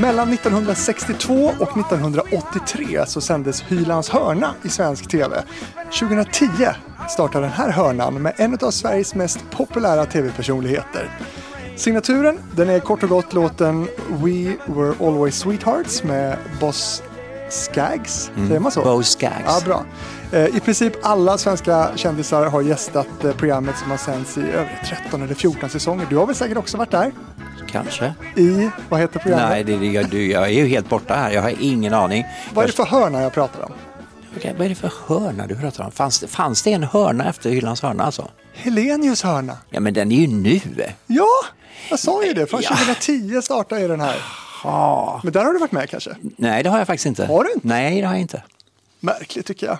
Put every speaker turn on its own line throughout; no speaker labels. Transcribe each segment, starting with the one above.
Mellan 1962 och 1983 så sändes Hylands hörna i svensk TV. 2010 startar den här hörnan med en av Sveriges mest populära TV-personligheter. Signaturen, den är kort och gott låten We Were Always Sweethearts med Boss Skaggs, säger man så?
Bo Skaggs.
Ja, bra. Eh, I princip alla svenska kändisar har gästat eh, programmet som har sänds i över 13 eller 14 säsonger. Du har väl säkert också varit där?
Kanske.
I, vad heter programmet?
Nej, det, jag, du, jag är ju helt borta här. Jag har ingen aning.
Vad är det för hörna jag pratar om?
Okej, vad är det för hörna du pratar om? Fanns det, fanns det en hörna efter Hylands hörna alltså?
Helenius hörna.
Ja, men den är ju nu.
Ja, jag sa ju det. Från
Ja.
2010 startade ju den här.
Ja.
Men där har du varit med kanske?
Nej, det har jag faktiskt inte.
Har du inte?
Nej, det har jag inte.
Märkligt tycker jag.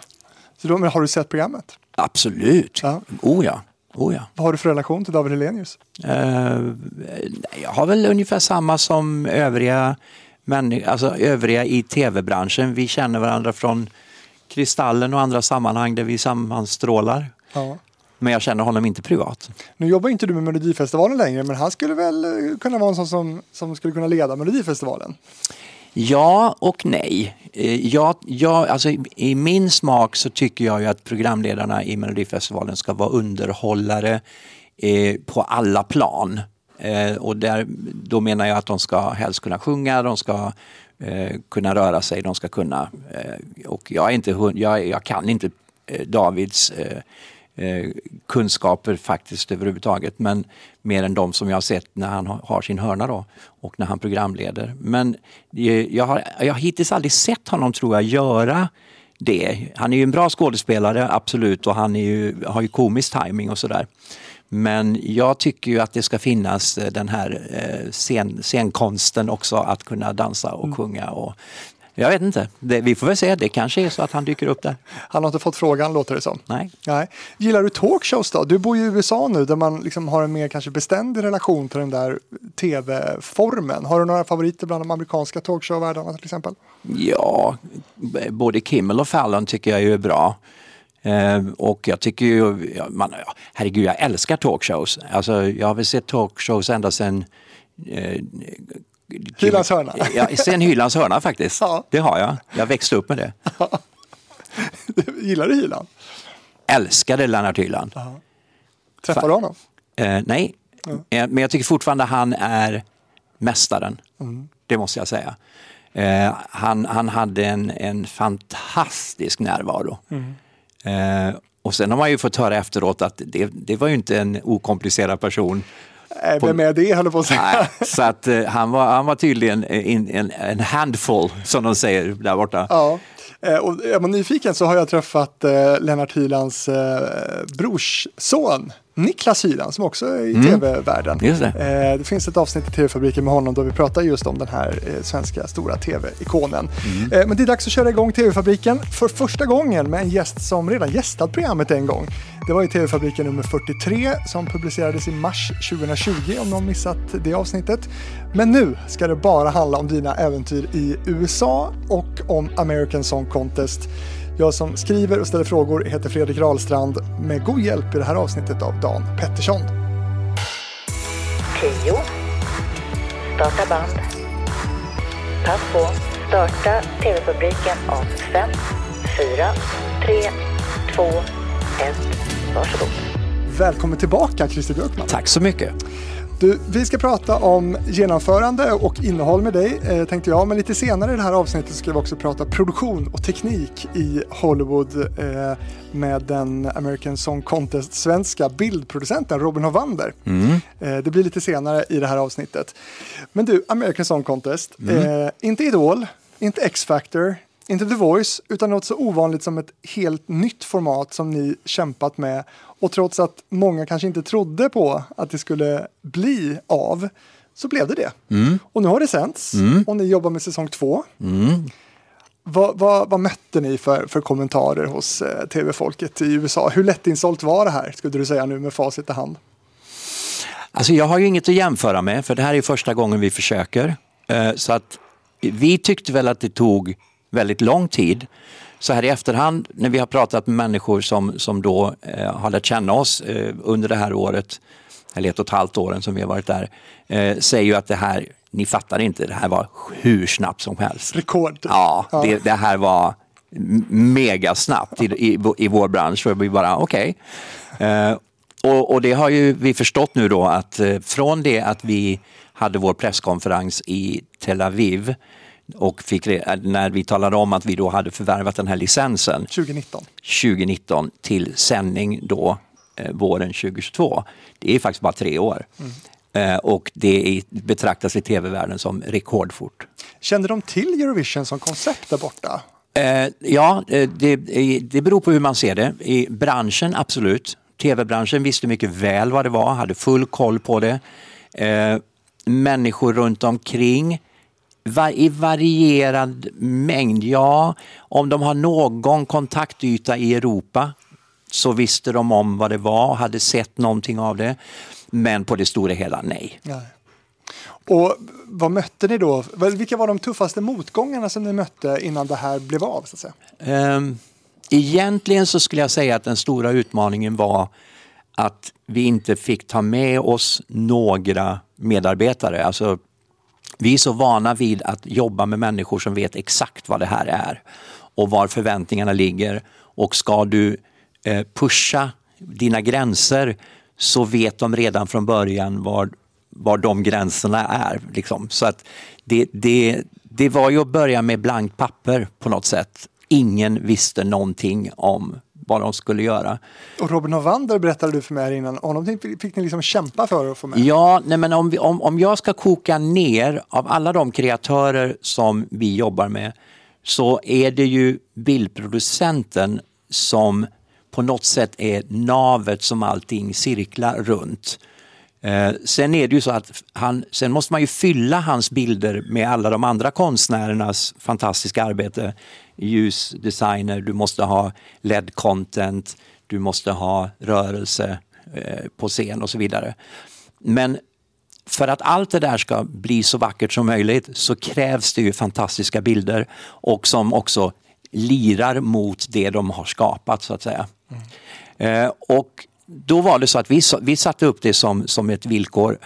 Så då, men har du sett programmet?
Absolut.
Ja.
Oh ja. Oh ja.
Vad har du för relation till David Helenius?
Eh, jag har väl ungefär samma som övriga, alltså övriga i tv-branschen. Vi känner varandra från Kristallen och andra sammanhang där vi sammanstrålar.
Ja.
Men jag känner honom inte privat.
Nu jobbar inte du med Melodifestivalen längre, men han skulle väl eh, kunna vara en sån som, som skulle kunna leda Melodifestivalen?
Ja och nej. Eh, ja, ja, alltså, i- I min smak så tycker jag ju att programledarna i Melodifestivalen ska vara underhållare eh, på alla plan. Eh, och där, då menar jag att de ska helst kunna sjunga, de ska eh, kunna röra sig, de ska kunna... Eh, och jag, är inte, jag, jag kan inte eh, Davids eh, eh, kunskaper faktiskt överhuvudtaget. Men mer än de som jag har sett när han har, sin hörna då och när han programleder. Men jag har, jag har hittills aldrig sett honom tror jag göra det. Han är ju en bra skådespelare, absolut, och han ju, har ju komisk timing och sådär. Men jag tycker ju att det ska finnas eh, den här eh, scen, scenkonsten också, att kunna dansa och sjunga. Och, jag vet inte, det, vi får väl se. Det kanske är så att han dyker upp där.
Han har inte fått frågan, låter det som.
Nej.
Nej. Gillar du talkshows då? Du bor ju i USA nu där man liksom har en mer kanske beständig relation till den där tv-formen. Har du några favoriter bland de amerikanska talkshow-världarna till exempel?
Ja, både Kimmel och Fallon tycker jag är bra. Eh, och jag tycker ju, man, herregud jag älskar talkshows. Alltså, jag har väl sett talkshows ända sedan eh,
Hylands hörna.
Ja, sen Hylands hörna faktiskt.
Ja.
Det har jag. Jag växte upp med det.
Gillar du Hyland?
Älskade Lennart Hyland.
Träffar du honom?
Eh, nej, eh, men jag tycker fortfarande han är mästaren.
Mm.
Det måste jag säga. Eh, han, han hade en, en fantastisk närvaro.
Mm.
Eh, och sen har man ju fått höra efteråt att det, det var ju inte en okomplicerad person.
Nej, vem är det höll på att säga.
Nej, så att eh, han, var, han var tydligen en, en, en handful, som de säger där borta.
Ja. Eh, Och är man nyfiken så har jag träffat eh, Lennart Hylands eh, brorsson Niklas Hyland som också är i tv-världen.
Just det.
Eh, det finns ett avsnitt i TV-fabriken med honom då vi pratar just om den här eh, svenska stora tv-ikonen. Eh, men det är dags att köra igång TV-fabriken för första gången med en gäst som redan gästat programmet en gång. Det var i TV-fabriken nummer 43 som publicerades i mars 2020 om någon missat det avsnittet. Men nu ska det bara handla om dina äventyr i USA och om American Song Contest. Jag som skriver och ställer frågor heter Fredrik Rahlstrand med god hjälp i det här avsnittet av Dan Pettersson.
10. Starta band. Pass på. Starta TV-publiken om 5, 4, 3, 2, 1. Varsågod.
Välkommen tillbaka Christer Björkman.
Tack så mycket.
Du, vi ska prata om genomförande och innehåll med dig, eh, tänkte jag. Men lite senare i det här avsnittet ska vi också prata produktion och teknik i Hollywood eh, med den American Song Contest svenska bildproducenten Robin Hovander. Eh, det blir lite senare i det här avsnittet. Men du, American Song Contest, eh, inte Idol, inte X-Factor, inte The Voice, utan något så ovanligt som ett helt nytt format som ni kämpat med. Och trots att många kanske inte trodde på att det skulle bli av, så blev det det. Och nu har det sänts och ni jobbar med säsong två. Vad, vad, vad mötte ni för, för kommentarer hos eh, tv-folket i USA? Hur lättinsålt var det här, skulle du säga nu med facit i hand?
Alltså jag har ju inget att jämföra med, för det här är första gången vi försöker. Eh, Så att vi tyckte väl att det tog väldigt lång tid. Så här i efterhand, när vi har pratat med människor som, som då eh, har lärt känna oss eh, under det här året, eller ett och ett halvt åren som vi har varit där, eh, säger ju att det här, ni fattar inte, det här var hur snabbt som helst.
Rekord.
Ja, Det, det här var mega snabbt i, i, i vår bransch. Och vi bara, okej. Okay. Eh, och, och, det har ju vi förstått nu då att eh, från det att vi hade vår presskonferens i Tel Aviv och fick, när vi talade om att vi då hade förvärvat den här licensen
2019,
2019 till sändning då eh, våren 2022. Det är faktiskt bara tre år. Mm. Eh, och det är, betraktas i tv-världen som rekordfort.
Kände de till Eurovision som koncept där borta?
Eh, ja, eh, det, det beror på hur man ser det. I branschen, absolut. Tv-branschen visste mycket väl vad det var, hade full koll på det. Eh, människor runt omkring i varierad mängd, ja. Om de har någon kontaktyta i Europa så visste de om vad det var och hade sett någonting av det. Men på det stora hela, nej. nej.
Och vad mötte ni då? Vilka var de tuffaste motgångarna som ni mötte innan det här blev av? Så att säga? Um,
egentligen så skulle jag säga att den stora utmaningen var att vi inte fick ta med oss några medarbetare. Alltså, vi är så vana vid att jobba med människor som vet exakt vad det här är och var förväntningarna ligger. Och ska du eh, pusha dina gränser så vet de redan från början var, var de gränserna är. Liksom. Så att det, det, det var ju att börja med blankt papper på något sätt. Ingen visste någonting om vad de skulle göra.
Och Robin Hovander berättade du för mig här innan, honom fick, ni liksom kämpa för att få med?
Ja, nej men om, vi, om, om jag ska koka ner av alla de kreatörer som vi jobbar med så är det ju bildproducenten som på något sätt är navet som allting cirklar runt. Eh, sen är det ju så att han, sen måste man ju fylla hans bilder med alla de andra konstnärernas fantastiska arbete. Ljusdesigner, du måste ha LED-content, du måste ha rörelse eh, på scen och så vidare. Men för att allt det där ska bli så vackert som möjligt så krävs det ju fantastiska bilder och som också lirar mot det de har skapat så att säga. Mm. Eh, och då var det så att vi, vi satte upp det som, som ett villkor.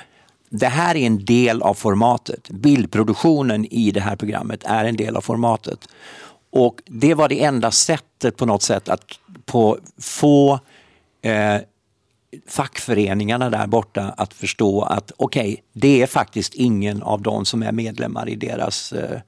Det här är en del av formatet. Bildproduktionen i det här programmet är en del av formatet. Och det var det enda sättet på något sätt att på, få eh, fackföreningarna där borta att förstå att okej, okay, det är faktiskt ingen av de som är medlemmar i deras eh,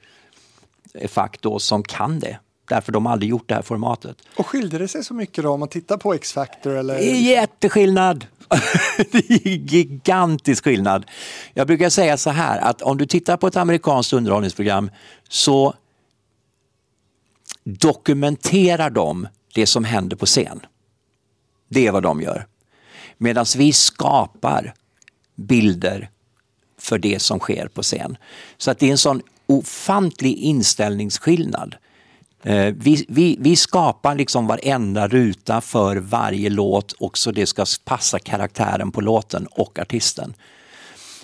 fack då som kan det därför de har aldrig gjort det här formatet.
Och skilde det sig så mycket då om man tittar på X-Factor? Eller?
Det är jätteskillnad! det är gigantisk skillnad. Jag brukar säga så här att om du tittar på ett amerikanskt underhållningsprogram så dokumenterar de det som händer på scen. Det är vad de gör. Medan vi skapar bilder för det som sker på scen. Så att det är en sån ofantlig inställningsskillnad. Eh, vi, vi, vi skapar liksom varenda ruta för varje låt och så det ska passa karaktären på låten och artisten.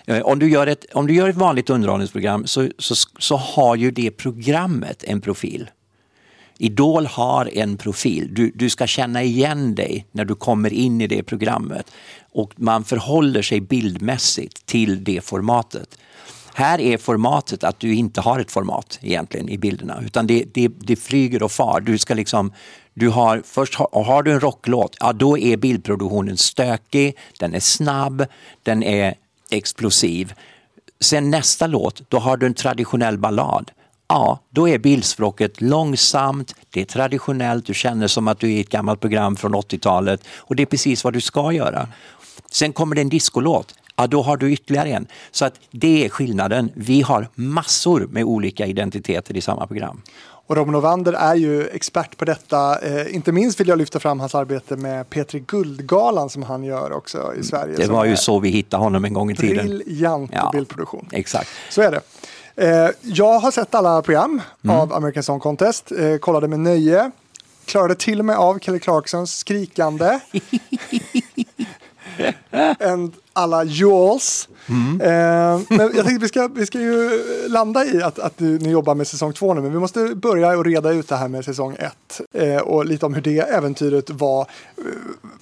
Eh, om du gör ett, om du gör ett vanligt underhållningsprogram så, så, så har ju det programmet en profil. Idol har en profil. Du, du ska känna igen dig när du kommer in i det programmet och man förhåller sig bildmässigt till det formatet. Här är formatet att du inte har ett format egentligen i bilderna utan det, det, det flyger och far. Du ska liksom, du har, först har, har du en rocklåt, ja då är bildproduktionen stökig, den är snabb, den är explosiv. Sen nästa låt, då har du en traditionell ballad. Ja, då är bildspråket långsamt, det är traditionellt, du känner som att du är i ett gammalt program från 80-talet och det är precis vad du ska göra. Sen kommer det en discolåt ja då har du ytterligare en. Så att det är skillnaden. Vi har massor med olika identiteter i samma program.
Och Robin Ovander är ju expert på detta. Eh, inte minst vill jag lyfta fram hans arbete med Petri Guldgalan som han gör också i Sverige.
Det var ju så vi hittade honom en gång i tiden.
Briljant ja, bildproduktion.
Exakt.
Så är det. Eh, jag har sett alla program mm. av American Song Contest. Eh, kollade med nöje. Klarade till och med av Kelly Clarksons skrikande. and alla jewels. Mm. Eh, men jag tänkte vi ska, vi ska ju landa i att, att ni jobbar med säsong två nu, men vi måste börja och reda ut det här med säsong ett eh, och lite om hur det äventyret var. Eh,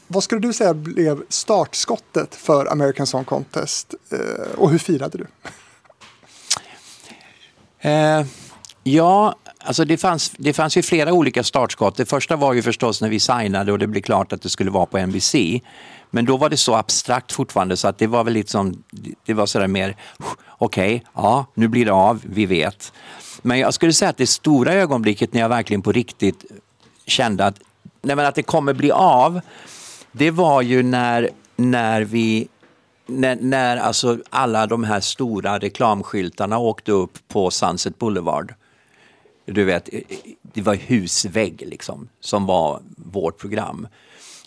vad skulle du säga blev startskottet för American Song Contest eh, och hur firade du?
Eh, ja, alltså det fanns, det fanns ju flera olika startskott. Det första var ju förstås när vi signade och det blev klart att det skulle vara på NBC. Men då var det så abstrakt fortfarande så att det var väl liksom, det var sådär mer, okej, okay, ja, nu blir det av, vi vet. Men jag skulle säga att det stora ögonblicket när jag verkligen på riktigt kände att, nej men att det kommer bli av, det var ju när, när vi när, när alltså alla de här stora reklamskyltarna åkte upp på Sunset Boulevard. Du vet, det var husvägg liksom, som var vårt program.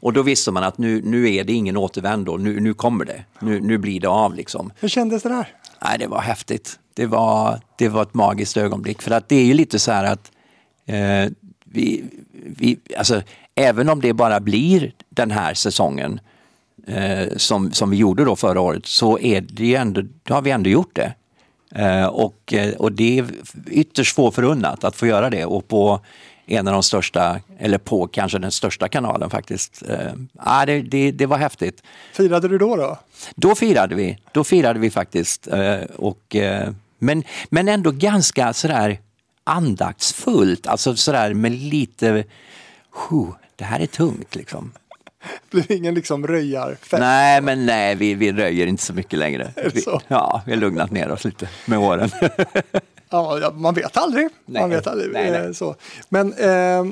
Och då visste man att nu, nu är det ingen återvändo, nu, nu kommer det, nu, nu blir det av liksom.
Hur kändes det där?
Nej, det var häftigt. Det var, det var ett magiskt ögonblick för att det är ju lite så här att eh, vi, vi, alltså, även om det bara blir den här säsongen eh, som, som vi gjorde då förra året så är det ändå, då har vi ändå gjort det. Eh, och, eh, och det är ytterst få förunnat att få göra det och på en av de största, eller på kanske den största kanalen faktiskt. Eh, det, det, det var häftigt.
Firade du då? Då
Då firade vi, då firade vi faktiskt. Eh, och, eh, men, men ändå ganska sådär andaktsfullt, alltså sådär med lite, det här är tungt liksom.
Blir ingen liksom röjarfest?
Nej, men nej, vi, vi röjer inte så mycket längre. Vi, ja, vi har lugnat ner oss lite med åren.
ja, man vet aldrig.
Nej,
man vet aldrig.
Nej, nej.
Så. Men, eh,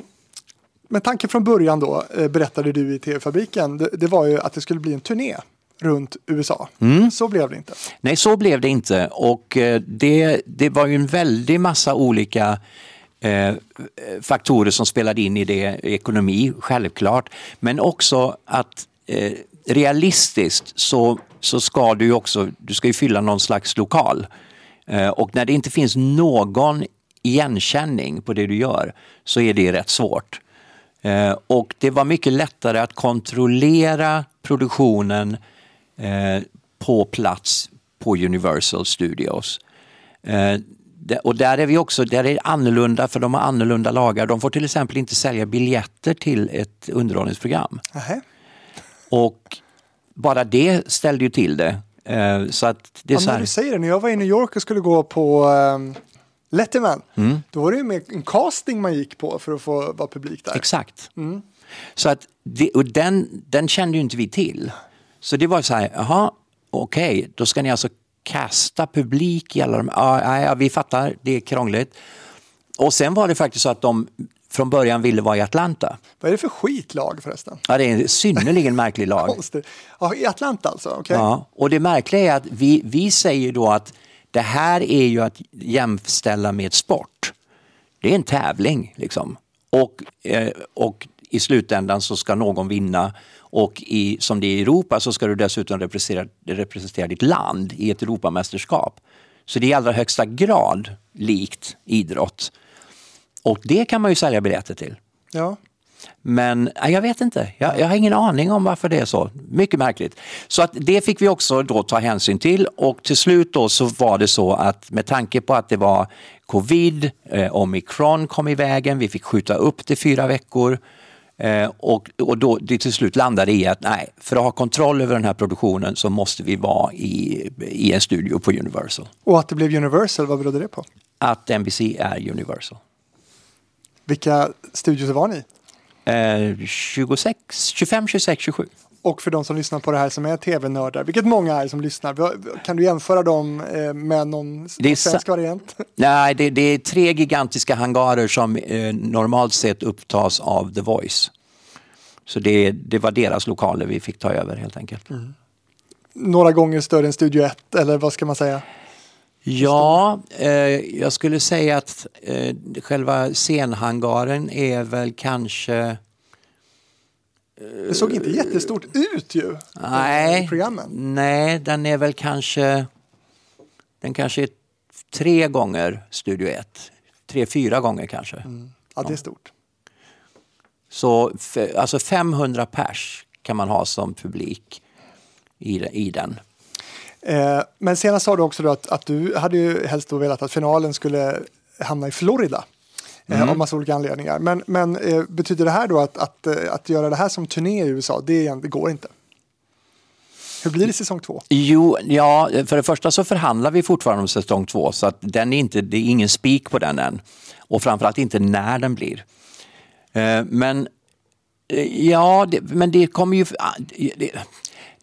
men tanken från början då, eh, berättade du i TV-fabriken, det, det, var ju att det skulle bli en turné runt USA. Mm. Så blev det inte.
Nej, så blev det inte. Och eh, det, det var ju en väldig massa olika eh, faktorer som spelade in i det. Ekonomi, självklart. Men också att eh, realistiskt så, så ska du ju också, du ska ju fylla någon slags lokal. Eh, och när det inte finns någon igenkänning på det du gör så är det rätt svårt. Eh, och det var mycket lättare att kontrollera produktionen eh, på plats på Universal Studios. Eh, och där är vi också, där är det annorlunda för de har annorlunda lagar. De får till exempel inte sälja biljetter till ett underhållningsprogram.
Aha.
Och bara det ställde ju till det. Uh, så att det är
ja,
så här...
När du säger det, när jag var i New York och skulle gå på um, Letterman, mm. då var det ju mer en casting man gick på för att få vara publik där.
Exakt. Mm. Så att det, och den, den kände ju inte vi till. Så det var så här, jaha, okej, okay, då ska ni alltså kasta publik i alla de... Ja, ja, vi fattar, det är krångligt. Och sen var det faktiskt så att de från början ville vara i Atlanta.
Vad är det för skitlag förresten?
Ja, det är en synnerligen märklig lag.
ja, I Atlanta alltså? Okay.
Ja, och det märkliga är att vi, vi säger då att det här är ju att jämställa med sport. Det är en tävling liksom. Och, eh, och i slutändan så ska någon vinna och i, som det är i Europa så ska du dessutom representera, representera ditt land i ett Europamästerskap. Så det är i allra högsta grad likt idrott. Och det kan man ju sälja biljetter till.
Ja.
Men jag vet inte, jag, jag, har ingen aning om varför det är så. Mycket märkligt. Så att det fick vi också då ta hänsyn till och till slut då så var det så att med tanke på att det var covid, eh, omikron kom i vägen, vi fick skjuta upp det fyra veckor eh, och, och då det till slut landade i att nej, för att ha kontroll över den här produktionen så måste vi vara i, i en studio på Universal.
Och att det blev Universal, vad berodde det på?
Att NBC är Universal.
Vilka studios var ni?
Eh, 26, 25, 26, 27.
Och för de som lyssnar på det här som är tv-nördar, vilket många är som lyssnar, kan du jämföra dem eh, med någon det är svensk variant?
Nej, det, det, är tre gigantiska hangarer som eh, normalt sett upptas av The Voice. Så det, det var deras lokaler vi fick ta över helt enkelt. Mm.
Några gånger större än Studio 1, eller vad ska man säga?
Ja, eh, jag skulle säga att eh, själva scenhangaren är väl kanske... Eh,
det såg inte jättestort ut ju.
Nej,
programmen.
nej den är väl kanske... Den kanske är tre gånger Studio 1. Tre, fyra gånger kanske. Mm.
Ja, det är stort.
Så alltså 500 pers kan man ha som publik i, i den.
Eh, men senast sa du också att, att du hade ju helst velat att finalen skulle hamna i Florida. Eh,
Mm.
av massa olika anledningar. Men, men eh, betyder det här då att, att, eh, att göra det här som turné i USA, det, det går inte? Hur blir det säsong två?
Jo, ja, för det första så förhandlar vi fortfarande om säsong två så att den är inte, det är ingen spik på den än. Och framförallt inte när den blir. Men ja, det, men det kommer ju... ah, Det,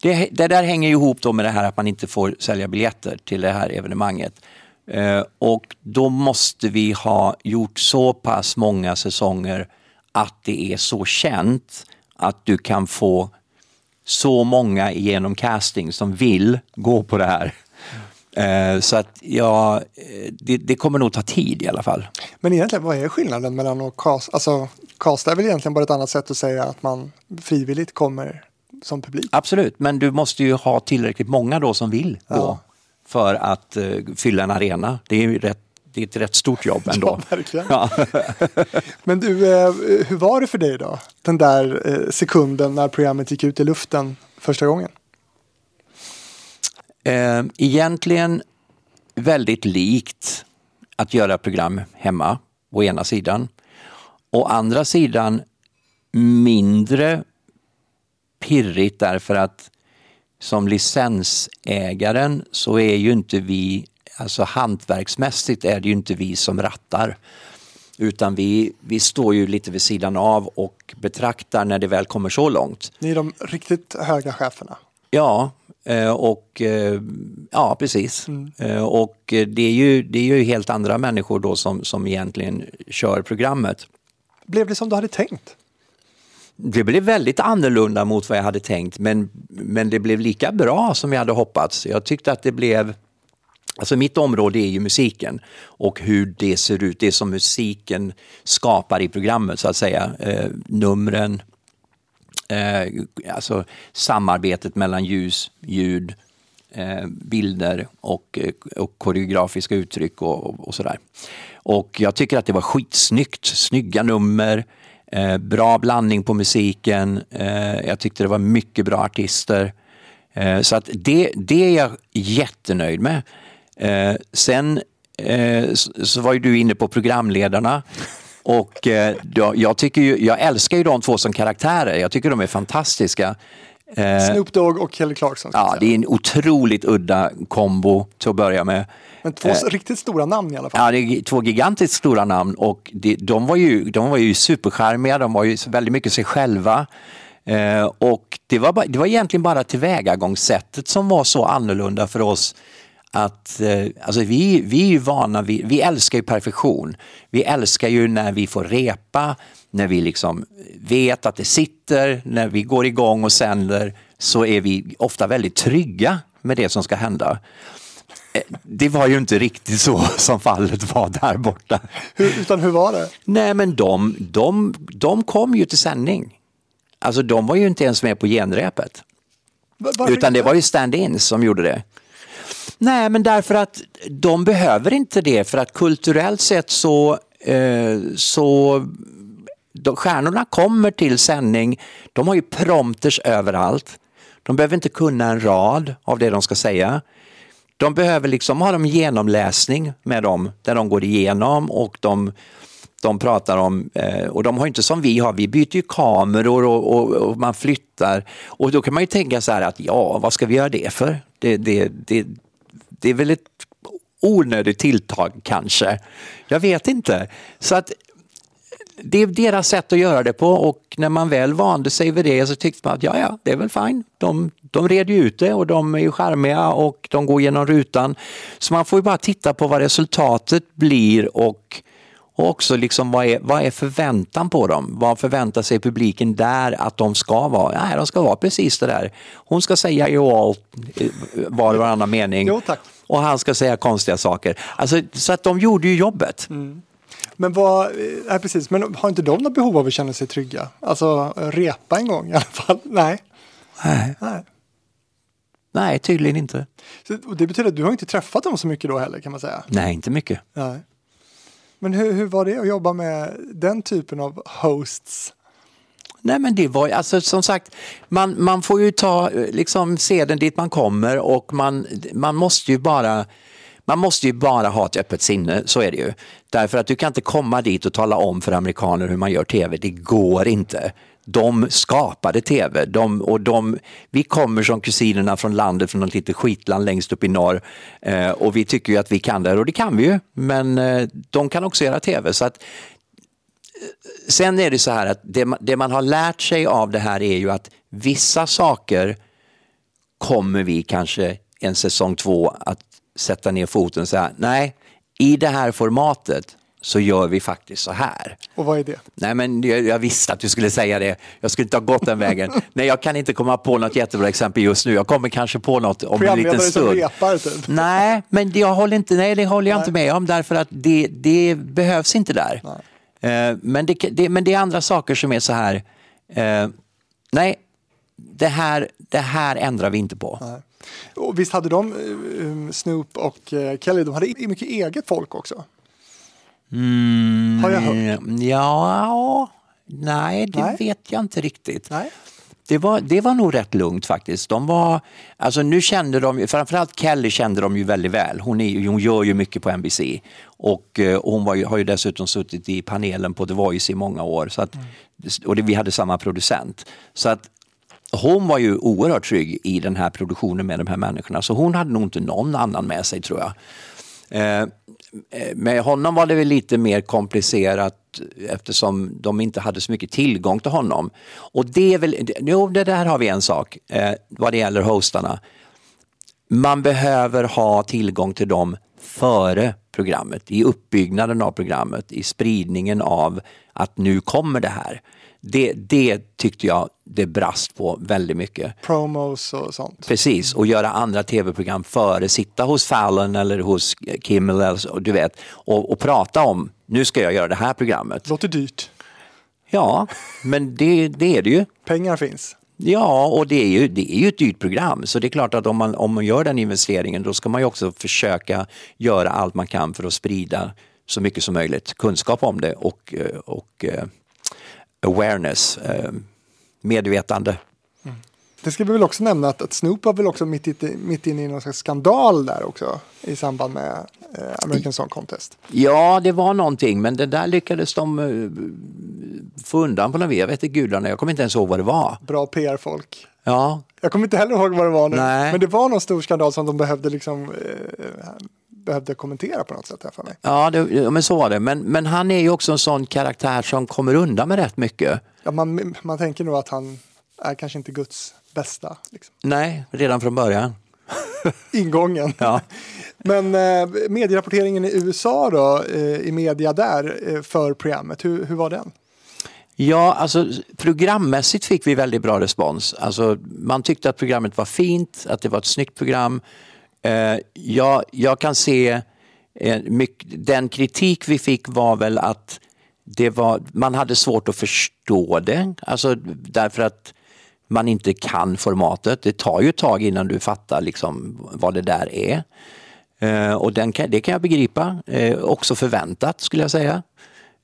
det, det där hänger ju ihop då med det här att man inte får sälja biljetter till det här evenemanget. Eh, Och då måste vi ha gjort så pass många säsonger att det är så känt att du kan få så många genom casting som vill gå på det här. Eh, Så att ja, eh, det, det kommer nog ta tid i alla fall.
Men egentligen, vad är skillnaden mellan att casta? Alltså, casta är väl egentligen bara ett annat sätt att säga att man frivilligt kommer som publik.
Absolut, men du måste ju ha tillräckligt många då som vill gå
Ja.
För att eh, fylla en arena. Det är rätt, det är ett rätt stort jobb ändå.
Ja, verkligen.
Ja.
Men du, eh, hur var det för dig då? Den där eh, sekunden när programmet gick ut i luften första gången?
Eh, Egentligen väldigt likt att göra program hemma, å ena sidan. Å andra sidan mindre pirrigt därför att som licensägaren så är ju inte vi, alltså hantverksmässigt är det ju inte vi som rattar. Utan vi, vi står ju lite vid sidan av och betraktar när det väl kommer så långt.
Ni är de riktigt höga cheferna.
Ja, eh, och eh, ja precis. Eh, Och det är, ju, det är ju helt andra människor då som, som egentligen kör programmet.
Blev det som du hade tänkt?
Det blev väldigt annorlunda mot vad jag hade tänkt men, men det blev lika bra som jag hade hoppats. Jag tyckte att det blev Alltså mitt område är ju musiken och hur det ser ut, det som musiken skapar i programmet så att säga. Eh, numren, eh, alltså samarbetet mellan ljus, ljud, eh, bilder och, eh, och koreografiska uttryck och, och, och sådär. Och jag tycker att det var skitsnyggt, snygga nummer, eh, bra blandning på musiken, eh, jag tyckte det var mycket bra artister. Eh, så att det, det är jag jättenöjd med. Eh, sen eh, så, så var ju du inne på programledarna. Och eh, jag, tycker ju, jag älskar ju de två som karaktärer. Jag tycker de är fantastiska. Eh,
Snoop Dogg och Kelly Clarkson.
ja, det är en otroligt udda kombo till att börja med.
Men två riktigt stora namn i alla fall.
Ja, det är två gigantiskt stora namn och de, de, var ju, de var ju supercharmiga, de var ju väldigt mycket sig själva. Eh, och det var, det var egentligen bara tillvägagångssättet som var så annorlunda för oss att eh, alltså vi, vi är ju vana vid, vi älskar ju perfektion. Vi älskar ju när vi får repa, när vi liksom vet att det sitter, när vi går igång och sänder så är vi ofta väldigt trygga med det som ska hända. Eh, Det var ju inte riktigt så som fallet var där borta.
Hur, utan hur var det?
Nej men de, de, de kom ju till sändning. Alltså de var ju inte ens med på genrepet.
Va- varför
Utan det var ju stand-ins som gjorde det. Nej, men därför att de behöver inte det för att kulturellt sett så, eh, så de, stjärnorna kommer till sändning, de har ju prompters överallt. De behöver inte kunna en rad av det de ska säga. De behöver liksom ha en genomläsning med dem där de går igenom och de, de pratar om, eh, och de har inte som vi har, vi byter ju kameror och, och, och man flyttar. Och då kan man ju tänka så här att ja, vad ska vi göra det för? Det, det, det, det är väl ett onödigt tilltag kanske. Jag vet inte. Så att det är deras sätt att göra det på och när man väl vande sig vid det så tyckte man att ja, ja, det är väl fine. De, de red ju ut det och de är ju charmiga och de går genom rutan. Så man får ju bara titta på vad resultatet blir och, och också liksom vad är, vad är förväntan på dem? Vad förväntar sig publiken där att de ska vara? Nej, de ska vara precis det där. Hon ska säga eh, var och varannan mening.
Jo.
Och han ska säga konstiga saker. Alltså, så att de gjorde ju jobbet.
Men vad, nej, precis, men har inte de något behov av att känna sig trygga? Alltså repa en gång i alla fall? Nej.
Nej.
nej.
Nej, tydligen inte.
Så, och det betyder att du har inte träffat dem så mycket då heller kan man säga?
Nej, inte mycket.
Nej. Men hur, hur var det att jobba med den typen av hosts?
Nej men det var alltså som sagt, man, man får ju ta, eh, liksom se den dit man kommer och man, man måste ju bara man måste ju bara ha ett öppet sinne, så är det ju. Därför att du kan inte komma dit och tala om för amerikaner hur man gör tv, det går inte. De skapade tv de, och de, vi kommer som kusinerna från landet, från något litet skitland längst upp i norr eh, och vi tycker ju att vi kan det och det kan vi ju, men eh, de kan också göra tv. Så att, eh, sen är det så här att det, det man har lärt sig av det här är ju att vissa saker kommer vi kanske en säsong två att sätta ner foten och säga nej, i det här formatet så gör vi faktiskt så här.
Och vad är det?
Nej, men jag, jag, visste att du skulle säga det. Jag skulle inte ha gått den vägen. Nej, jag kan inte komma på något jättebra exempel just nu. Jag kommer kanske på något om en liten stund.
Repar, typ.
Nej, men jag håller inte, nej, det håller jag nej. inte med om därför att det, det behövs inte där. Uh, men, det, det, men det är andra saker som är så här, uh, nej, det här, det här ändrar vi inte på. Nej.
Och visst hade de, uh, Snoop och Kelly, de hade mycket eget folk också?
Mm,
Har jag hört?
Ja, nej, det nej. vet jag inte riktigt.
Nej.
Det var, det var nog rätt lugnt faktiskt. De var, alltså nu kände de, framförallt Kelly kände de ju väldigt väl. Hon, är, hon gör ju mycket på NBC och, och hon var ju, har ju dessutom suttit i panelen på The Voice i många år. Så att, mm. Och det, vi hade samma producent. Så att hon var ju oerhört trygg i den här produktionen med de här människorna. Så hon hade nog inte någon annan med sig tror jag. Eh, eh med honom var det väl lite mer komplicerat eftersom de inte hade så mycket tillgång till honom. Och det är väl, jo det där har vi en sak eh, vad det gäller hostarna. Man behöver ha tillgång till dem före programmet, i uppbyggnaden av programmet, i spridningen av att nu kommer det här. Det, det tyckte jag det brast på väldigt mycket.
Promos och sånt.
Precis, och göra andra tv-program före, sitta hos Fallon eller hos Kimmel eller, du vet, och, och prata om, nu ska jag göra det här programmet.
Låter dyrt.
Ja, men det, det är det ju.
Pengar finns.
Ja, och det är, ju, det är ju ett dyrt program. Så det är klart att om man, om man gör den investeringen då ska man ju också försöka göra allt man kan för att sprida så mycket som möjligt kunskap om det och, och eh, awareness, eh, medvetande.
Mm. Det ska vi väl också nämna att, att Snoop var väl också mitt, i, mitt inne i någon slags skandal där också i samband med eh, American Song Contest.
Ja, det var någonting, men det där lyckades de uh, få undan på något vis. Jag vet inte gudarna, jag kommer inte ens ihåg vad det var.
Bra PR-folk.
Ja.
Jag kommer inte heller ihåg vad det var nu,
Nej.
men det var någon stor skandal som de behövde liksom eh, behövde kommentera på något sätt. för mig.
Ja, det, men så var det. Men, men han är ju också en sån karaktär som kommer undan med rätt mycket.
Ja, man, man tänker nog att han är kanske inte Guds bästa. Liksom.
Nej, redan från början.
Ingången.
Ja.
Men eh, medierapporteringen i USA då, eh, i media där eh, för programmet, hur, hur var den?
Ja, alltså programmässigt fick vi väldigt bra respons. Alltså, man tyckte att programmet var fint, att det var ett snyggt program. Eh, jag, jag kan se eh, mycket, den kritik vi fick var väl att det var, man hade svårt att förstå det, alltså därför att man inte kan formatet. Det tar ju ett tag innan du fattar liksom vad det där är. Eh, och den kan, det kan jag begripa, eh, också förväntat skulle jag säga.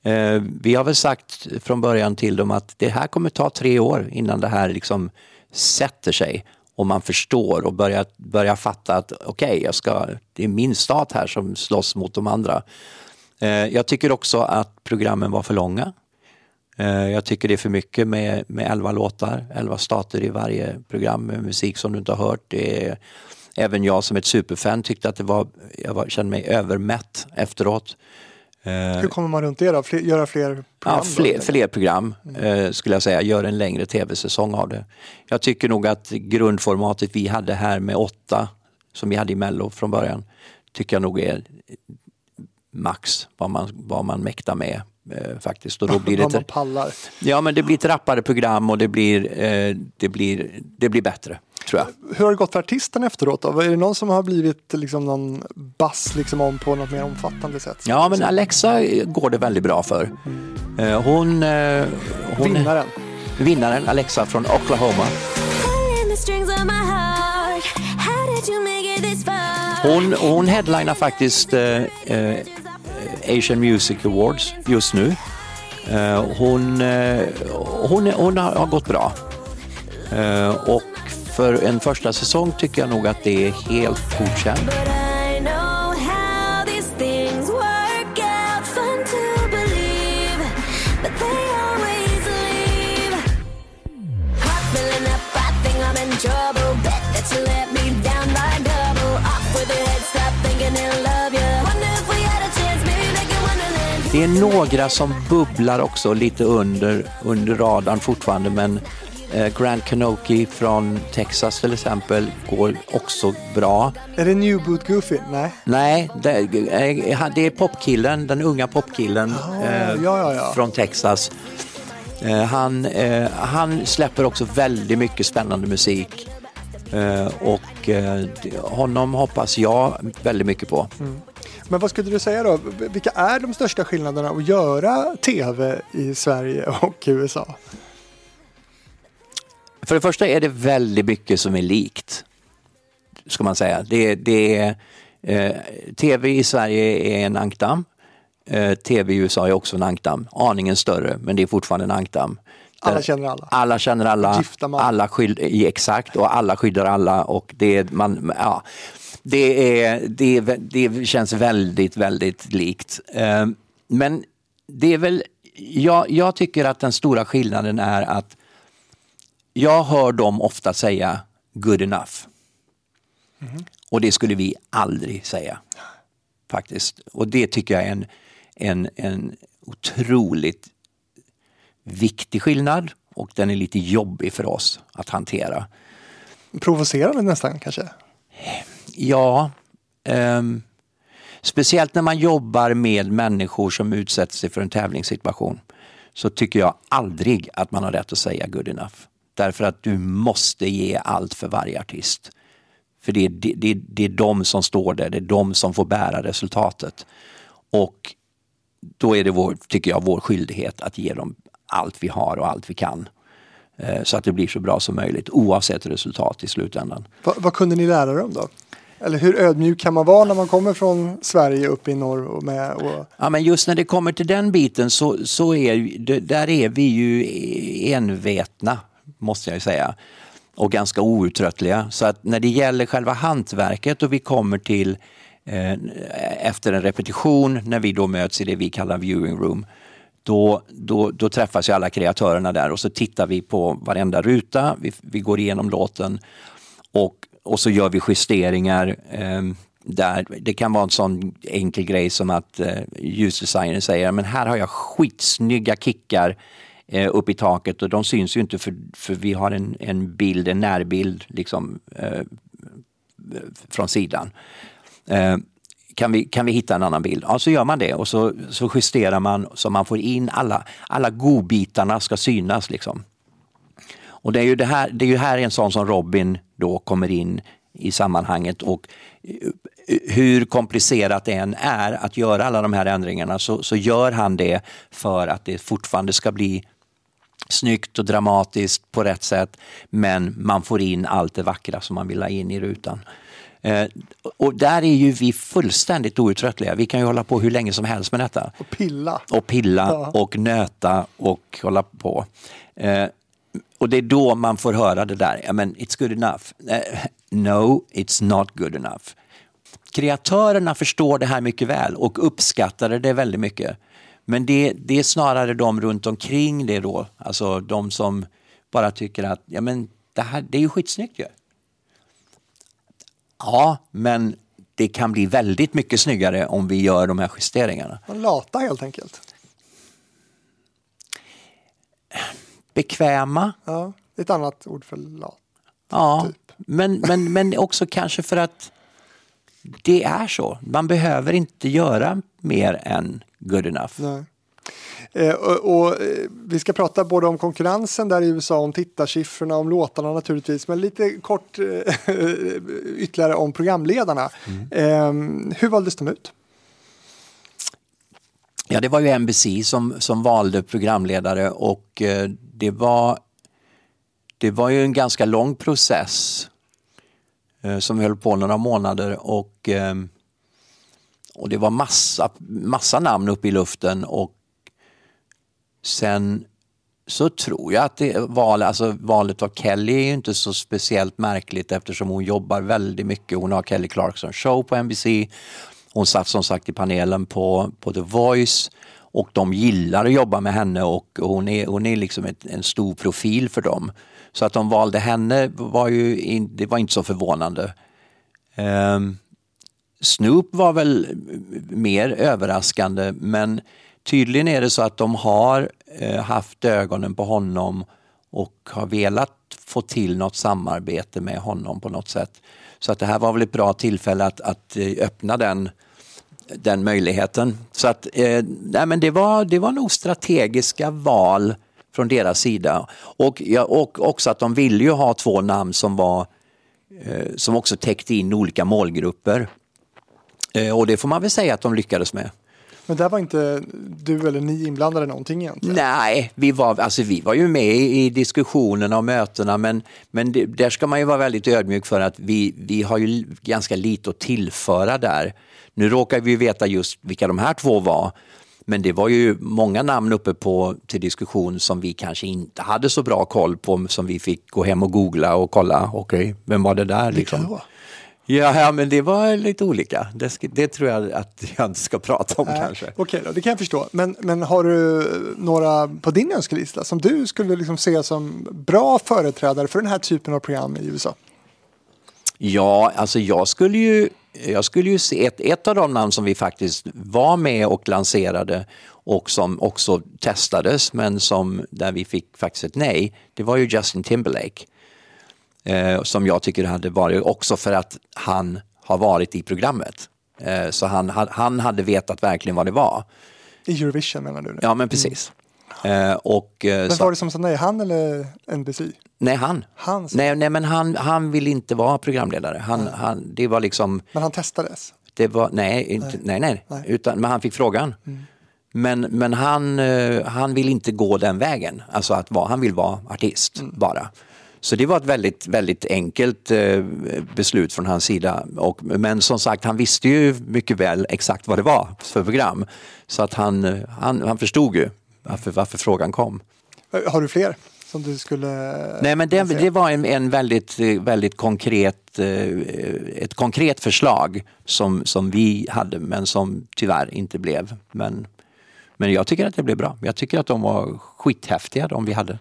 Eh, vi har väl sagt från början till dem att det här kommer ta tre år innan det här liksom sätter sig och man förstår och börjar, börjar fatta att okej, okay, det är min stat här som slåss mot de andra. Eh, jag tycker också att programmen var för långa. Eh, jag tycker det är för mycket med, med 11 låtar, 11 stater i varje program med musik som du inte har hört. Det är, även jag som ett superfan tyckte att det var, jag var, kände mig övermätt efteråt.
Eh, Hur kommer man runt det då? Fler, göra fler program?
Ja, fler, fler program mm. skulle jag säga. Gör en längre tv-säsong av det. Jag tycker nog att grundformatet vi hade här med åtta, som vi hade i Mello från början, tycker jag nog är max vad man, vad man mäktar med eh, faktiskt. Och då blir det. Ja, men det blir ett rappare program och det blir, eh, det blir, det blir bättre tror jag.
Hur har det gått för artisten efteråt då? Är det någon som har blivit liksom någon bass liksom om på något mer omfattande sätt?
Ja, men Alexa går det väldigt bra för. Mm. Hon, eh, hon...
Vinnaren.
Vinnaren, Alexa från Oklahoma. Hon, hon headlinar faktiskt eh, eh, Asian Music Awards just nu. Eh, hon, eh, hon, hon har, har gått bra. Eh, och för en första säsong tycker jag nog att det är helt godkänt. Det är några som bubblar också lite under, under radarn fortfarande men eh, Grant Kanoki från Texas till exempel går också bra.
Är det New Boot Goofy? Nej.
Nej, det, eh, han- det är popkillen, den unga popkillen eh,
ja, ja,
från Texas. Eh, han, eh, han släpper också väldigt mycket spännande musik. Eh, och eh, honom hoppas jag väldigt mycket på.
Men vad skulle du säga då? Vilka är de största skillnaderna att göra tv i Sverige och USA?
För det första är det väldigt mycket som är likt. Ska man säga. Det, det är, eh, Tv i Sverige är en ankdamm. Eh, Tv i USA är också en ankdamm. Aningen större, men det är fortfarande en ankdamm.
Alla känner alla.
Alla känner alla.
Gifta man.
alla skydd, i- exakt, och alla skyddar alla. Och det, är, man, ja, det, är, det, är, det känns väldigt, väldigt likt. Eh, men det är väl, jag, jag tycker att den stora skillnaden är att jag hör dem ofta säga good enough. Och det skulle vi aldrig säga. Faktiskt. Och det tycker jag är en, en, en otroligt viktig skillnad och den är lite jobbig för oss att hantera.
Provocerande nästan kanske?
Ja, ehm, speciellt när man jobbar med människor som utsätter sig för en tävlingssituation så tycker jag aldrig att man har rätt att säga good enough. Därför att du måste ge allt för varje artist. För det är, det, det, det är de som står där, det är de som får bära resultatet. Och då är det, vår, tycker jag, vår skyldighet att ge dem allt vi har och allt vi kan. Eh, Så att det blir så bra som möjligt oavsett resultat i slutändan.
Va, vad kunde ni lära dem då? Eller hur ödmjuk kan man vara när man kommer från Sverige upp i norr och med och
Ja, men just när det kommer till den biten så, så är där är vi ju envetna, måste jag ju säga. Och ganska outtröttliga. Så att när det gäller själva hantverket och vi kommer till eh, efter en repetition, när vi då möts i det vi kallar viewing room, då, då, då träffas ju alla kreatörerna där och så tittar vi på varenda ruta, vi, vi går igenom låten och, och så gör vi justeringar. Eh, där det kan vara en sån enkel grej som att eh, ljusdesignern säger men här har jag skitsnygga kickar eh, upp i taket och de syns ju inte för, för vi har en, en bild, en närbild liksom, eh, från sidan. Eh, kan vi, kan vi hitta en annan bild? Ja, så gör man det och så, så justerar man så man får in alla, alla godbitarna ska synas. Liksom. Och det är ju det här, det är ju här en sån som Robin då kommer in i sammanhanget och eh, hur komplicerat det än är att göra alla de här ändringarna så, så gör han det för att det fortfarande ska bli snyggt och dramatiskt på rätt sätt men man får in allt det vackra som man vill ha in i rutan. Eh, och där är ju vi fullständigt outtröttliga. Vi kan ju hålla på hur länge som helst med detta
och pilla?
och pilla
Ja.
och nöta och hålla på. Eh, och det är då man får höra det där, ja men it's good enough. Eh, no, it's not good enough. Kreatörerna förstår det här mycket väl och uppskattar det väldigt mycket. Men det, det är snarare de runt omkring det då, alltså de som bara tycker att ja men det här det är ju skitsnyggt ju. Ja, men det kan bli väldigt mycket snyggare om vi gör de här justeringarna.
Man lata helt enkelt.
Bekväma,
Ja, ett annat ord för lat.
ja,
Typ.
men, men, men också kanske för att det är så. Man behöver inte göra mer än good enough.
Nej. Eh, och, och, eh, vi ska prata både om konkurrensen där i USA, om tittarsiffrorna, om låtarna naturligtvis, men lite kort eh, ytterligare om programledarna. Eh, hur valdes de ut?
Ja, det var ju NBC som, som valde programledare och eh, det var, det var ju en ganska lång process eh, som höll på några månader och, eh, och det var massa, massa namn uppe i luften och Sen så tror jag att det, val, alltså valet av Kelly är ju inte så speciellt märkligt eftersom hon jobbar väldigt mycket. Hon har Kelly Clarkson show på NBC. Hon satt som sagt i panelen på, på The Voice och de gillar att jobba med henne och hon är, hon är liksom ett, en stor profil för dem. Så att de valde henne var ju in, det var inte så förvånande. Um, Snoop var väl mer överraskande men tydligen är det så att de har eh, haft ögonen på honom och har velat få till något samarbete med honom på något sätt. Så att det här var väl ett bra tillfälle att, att eh, öppna den, den möjligheten. Så att, eh, nej men det, var, det var nog strategiska val från deras sida. Och, ja, och också att de ville ju ha två namn som var eh, som också täckte in olika målgrupper. Eh, och det får man väl säga att de lyckades med.
Men där var inte du eller ni inblandade någonting egentligen?
Nej, vi var, alltså, vi var ju med i diskussionerna och mötena men, men det, där ska man ju vara väldigt ödmjuk för att vi, vi har ju ganska lite att tillföra där. Nu råkar vi veta just vilka de här två var. Men det var ju många namn uppe på till diskussion som vi kanske inte hade så bra koll på som vi fick gå hem och googla och kolla, okej, okay, vem var det där? Liksom. Ja, ja, men det var lite olika. Det, det, tror jag att jag inte ska prata om äh, kanske.
Okej, okay då, det kan jag förstå. Men, men har du några på din önskelista som du skulle liksom se som bra företrädare för den här typen av program i USA?
Ja, alltså jag skulle ju, jag skulle ju se ett, ett av de namn som vi faktiskt var med och lanserade och som också testades men som där vi fick faktiskt ett nej. Det var ju Justin Timberlake eh, som jag tycker hade varit också för att han har varit i programmet. Eh, så han, han hade vetat verkligen vad det var.
I Eurovision menar du? Nu?
Ja, men precis. Mm. Eh, och,
eh, men var det som sa nej, han eller NBC?
Nej, han.
han
nej, nej, men han, han vill inte vara programledare. Han, han, det var liksom...
Men han testades?
Det var, nej, inte, nej. nej, nej, Utan, men han fick frågan. Mm. Men, men han, uh, han vill inte gå den vägen, alltså att vara, han vill vara artist mm. bara. Så det var ett väldigt, väldigt enkelt eh, beslut från hans sida. Och, men som sagt, han visste ju mycket väl exakt vad det var för program. Så att han, eh, han, han förstod ju varför, varför frågan kom.
Har du fler? Som du skulle
Nej, men det, det var en, en, väldigt, väldigt konkret, eh, ett konkret förslag som, som vi hade men som tyvärr inte blev. Men, men jag tycker att det blev bra. Jag tycker att de var skithäftiga de vi hade.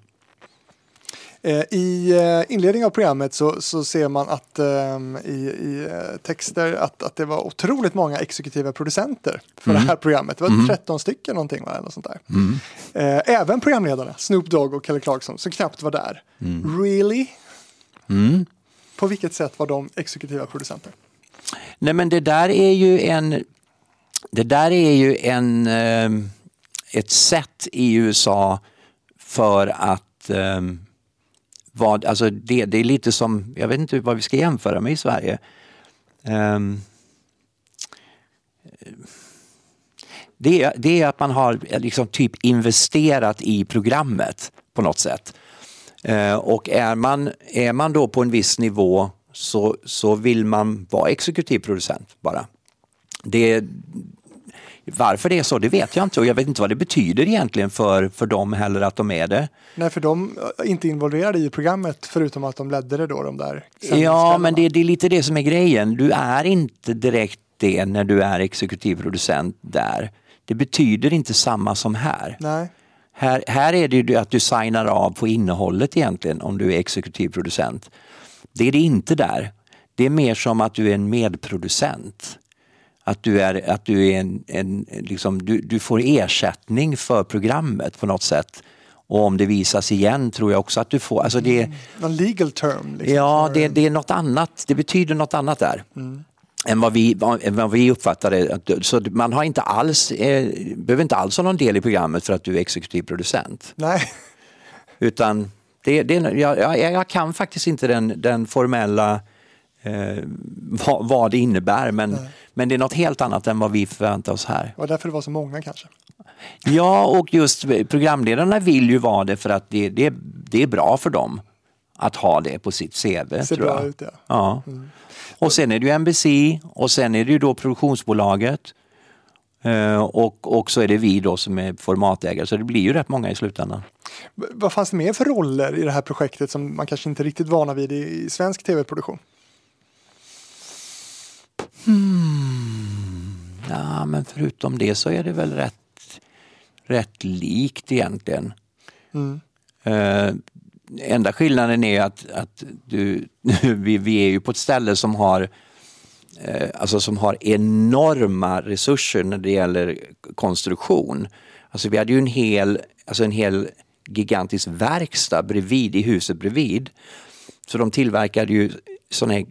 Eh, I eh, inledningen av programmet så, så ser man att um, i, i eh, texter att, att det var otroligt många exekutiva producenter för mm. det här programmet. Det var mm. 13 stycken någonting va? Eller sånt där. Mm. Även programledarna, Snoop Dogg och Kelly Clarkson, som knappt var där. Mm. Really?
Mm.
På vilket sätt var de exekutiva producenter?
Nej men det där är ju en det där är ju en, ett sätt i USA för att vad, alltså det, det är lite som, jag vet inte vad vi ska jämföra med i Sverige. Um, det, är, det är att man har liksom typ investerat i programmet på något sätt. Uh, och är man, är man då på en viss nivå så, så vill man vara exekutiv producent bara. Det, varför det är så, det vet jag inte och jag vet inte vad det betyder egentligen för, för dem heller att de är det.
Nej, för de är inte involverade i programmet förutom att de ledde det då, de där
Ja, men det, det är lite det som är grejen. Du är inte direkt det när du är exekutiv producent där. Det betyder inte samma som här.
Nej.
Här, här är det ju att du signar av på innehållet egentligen om du är exekutiv producent. Det är det inte där. Det är mer som att du är en medproducent. Att du, är, att du, är en, en liksom, du, du får ersättning för programmet på något sätt. Och om det visas igen tror jag också att du får... Alltså det, mm.
Någon legal term?
Liksom, ja, det, det, är något annat. Det betyder något annat där. Mm. Än vad vi, än vad vi uppfattade Så man har inte alls, eh, behöver inte alls ha någon del i programmet för att du är exekutiv producent.
Nej.
Utan det, det, jag, jag, jag kan faktiskt inte den, den formella eh, vad, vad, det innebär men, men det är något helt annat än vad vi förväntar oss här.
Och därför det var så många kanske?
Ja, och just programledarna vill ju vara det för att det, det, det är bra för dem att ha det på sitt CV.
Det ser bra ut ja.
ja. Mm. Och sen är det ju NBC och sen är det ju då produktionsbolaget. Eh, och, och så är det vi då som är formatägare, så det blir ju rätt många i slutändan.
Vad fanns det mer för roller i det här projektet som man kanske inte riktigt vana vid i svensk tv-produktion?
Ja, men förutom det så är det väl rätt, rätt likt egentligen.
Mm.
Eh, enda skillnaden är att, att du, vi, vi är ju på ett ställe som har eh, alltså som har enorma resurser när det gäller konstruktion. Alltså vi hade ju en hel, alltså en hel gigantisk verkstad bredvid, i huset bredvid. Så de tillverkade ju sådana här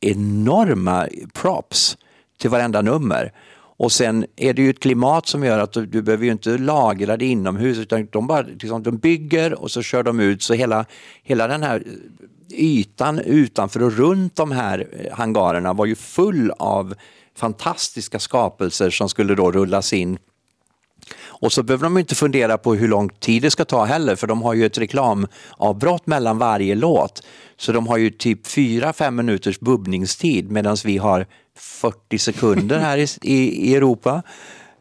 enorma props till varenda nummer. Och sen är det ju ett klimat som gör att du, du behöver ju inte lagra det inomhus utan de, bara, liksom, de bygger och så kör de ut så hela, hela den här ytan utanför och runt de här eh, hangarerna var ju full av fantastiska skapelser som skulle då rullas in och så behöver de inte fundera på hur lång tid det ska ta heller för de har ju ett reklamavbrott mellan varje låt. Så de har ju typ 4-5 minuters bubbningstid medan vi har 40 sekunder här i, i, i Europa.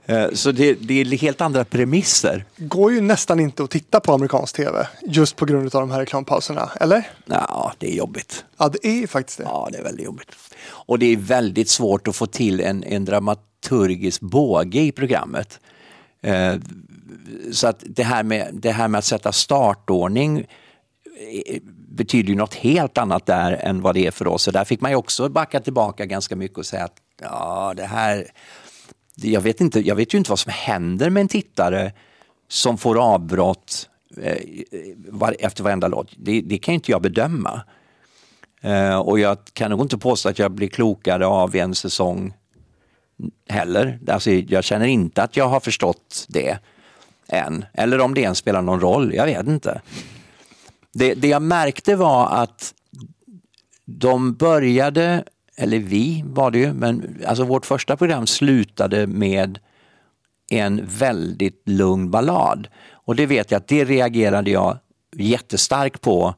Eh, Så det, det är helt andra premisser.
Går ju nästan inte att titta på amerikansk tv just på grund av de här reklampauserna, eller?
Ja, det är jobbigt.
Ja, det är ju faktiskt det.
Ja, det är väldigt jobbigt. Och det är väldigt svårt att få till en, en dramaturgisk båge i programmet. Eh, så att det här, med, det här med att sätta startordning eh, betyder ju något helt annat där än vad det är för oss. Så där fick man ju också backa tillbaka ganska mycket och säga att ja, det här... Jag vet, inte, jag vet ju inte vad som händer med en tittare som får avbrott eh, efter varenda låt. Det, det kan ju inte jag bedöma. Eh, och jag kan nog inte påstå att jag blir klokare av en säsong heller. Alltså, jag känner inte att jag har förstått det än. Eller om det ens spelar någon roll, jag vet inte. Det, det jag märkte var att de började, eller vi var det ju, men alltså vårt första program slutade med en väldigt lugn ballad. Och det vet jag att det reagerade jag jättestarkt på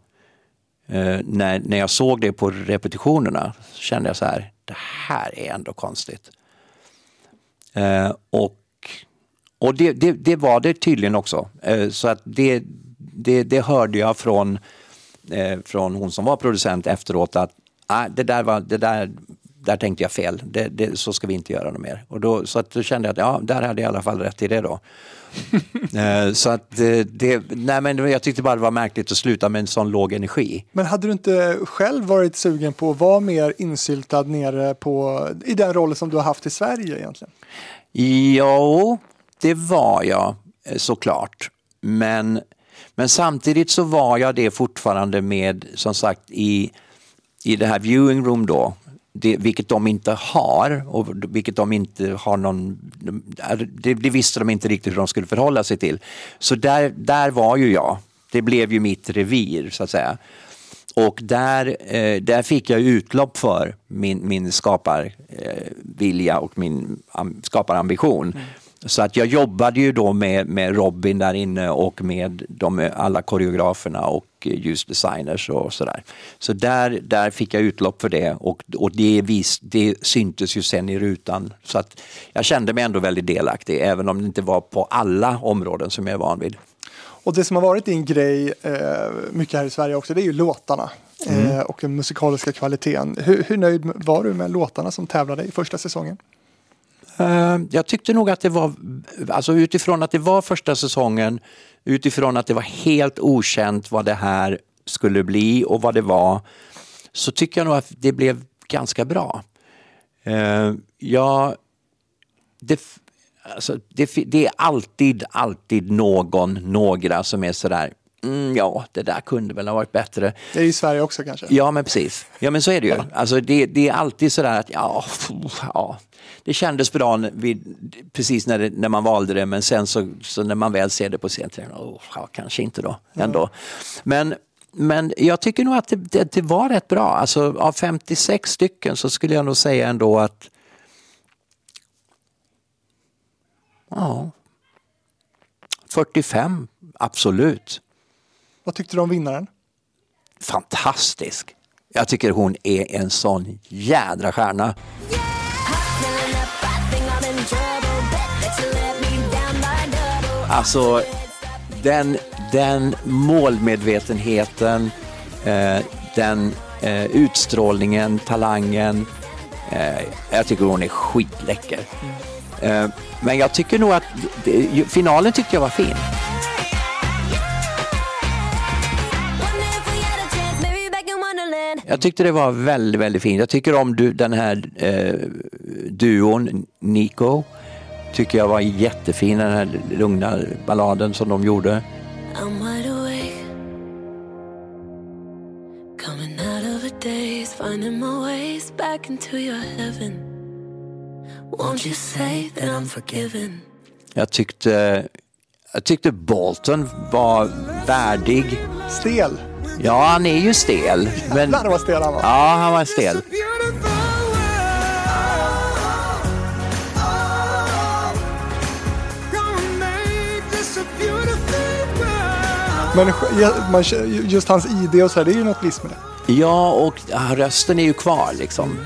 eh, när, när jag såg det på repetitionerna. Så kände jag så här, det här är ändå konstigt. Eh, och och det, det, det var det tydligen också. Eh, så att det, det, det hörde jag från, eh, från hon som var producent efteråt att ah, det där, var, det där, där tänkte jag fel, det, det, så ska vi inte göra något mer. Och då, så att då kände jag att ja, där hade jag i alla fall rätt i det då. Eh, så att det, det, nej men jag tyckte bara det var märkligt att sluta med en sån låg energi.
Men hade du inte själv varit sugen på att vara mer insyltad nere på, i den rollen som du har haft i Sverige egentligen?
Jo, det var jag eh, såklart. Men, men samtidigt så var jag det fortfarande med, som sagt, i, i det här viewing room då. Det, vilket de inte har och vilket de inte har någon... Det, det visste de inte riktigt hur de skulle förhålla sig till. Så där, där var ju jag. Det blev ju mitt revir så att säga. Och där, eh, där fick jag utlopp för min, min skaparvilja och min am, skaparambition. Mm. Så att jag jobbade ju då med, med Robin där inne och med de, alla koreograferna och eh, ljusdesigners och sådär. Så där, där fick jag utlopp för det och, och det, vis, det syntes ju sen i rutan. Så att jag kände mig ändå väldigt delaktig även om det inte var på alla områden som jag är van vid.
Och det som har varit din grej eh, mycket här i Sverige också, det är ju låtarna eh, och den musikaliska kvaliteten. Hur, hur nöjd var du med låtarna som tävlade i första säsongen?
Eh, Jag tyckte nog att det var, alltså utifrån att det var första säsongen, utifrån att det var helt okänt vad det här skulle bli och vad det var, så tycker jag nog att det blev ganska bra. Eh, Jag, det, alltså, det, det är alltid, alltid någon, några som är sådär, mm, ja, det där kunde väl ha varit bättre.
Det är i Sverige också kanske?
Ja, men precis. Ja, men så är det ju. Alltså, det, det är alltid sådär att ja, ja, det kändes bra när vid, precis när, det, när man valde det, men sen så, så när man väl ser det på scen, oh, ja, kanske inte då ändå. Men, men jag tycker nog att det, det, det var rätt bra. Alltså, av 56 stycken så skulle jag nog säga ändå att ja, 45, absolut.
Vad tyckte du om vinnaren?
fantastisk. Jag tycker hon är en sån jädra stjärna.
Hot
Alltså, den, den målmedvetenheten, eh, den eh, utstrålningen, talangen. Eh, jag tycker hon är skitläcker. Eh, men jag tycker nog att det, finalen tyckte jag var fin. Jag tyckte det var väldigt, väldigt fint. Jag tycker om du, den här eh, duon, Nico. Tycker jag var jättefin, den här lugna balladen som de gjorde.
I'm wide awake. Coming out of a daze, finding my ways back into your heaven. Won't you say that I'm forgiven?
Jag tyckte, jag tyckte Bolton var värdig.
Stel.
Ja, han är ju stel. Men,
Jävlar vad stel han var.
ja, han var stel.
Men just hans ID och så här, det är ju något visst med det.
Ja, och rösten är ju kvar liksom.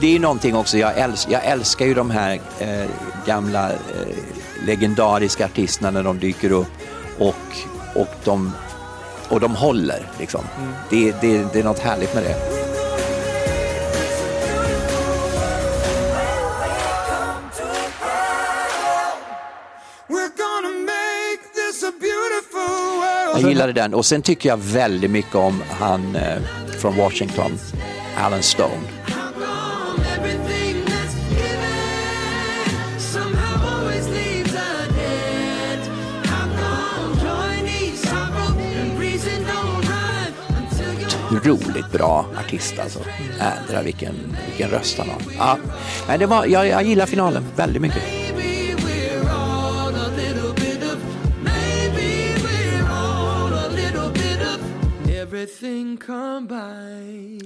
Det är ju någonting också, jag, äls jag älskar ju de här eh, gamla eh, legendariska artisterna när de dyker upp och, och, de, och de håller. Liksom. Det, det, det är något härligt med det. Jag gillade den och sen tycker jag väldigt mycket om han eh, från Washington, Alan Stone. Otroligt bra artist alltså. Ädra vilken, vilken röst han har. Ja, men det var, jag, jag gillar finalen väldigt mycket.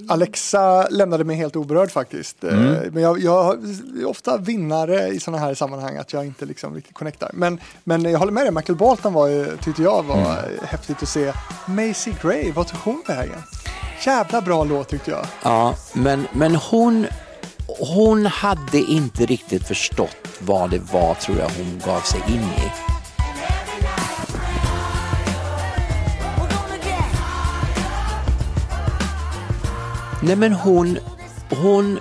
Alexa lämnade mig helt oberörd faktiskt. Eh,
Mm.
Men jag, jag är ofta vinnare i sådana här sammanhang att jag inte liksom riktigt connectar. Men, men jag håller med dig, Michael Bolton var ju, tyckte jag var
Mm.
häftigt att se. Macy Gray, vad tog hon vägen? Jävla bra låt tyckte jag.
Ja, men, men hon, hon hade inte riktigt förstått vad det var, tror jag, hon gav sig in i. Nej, men hon, hon,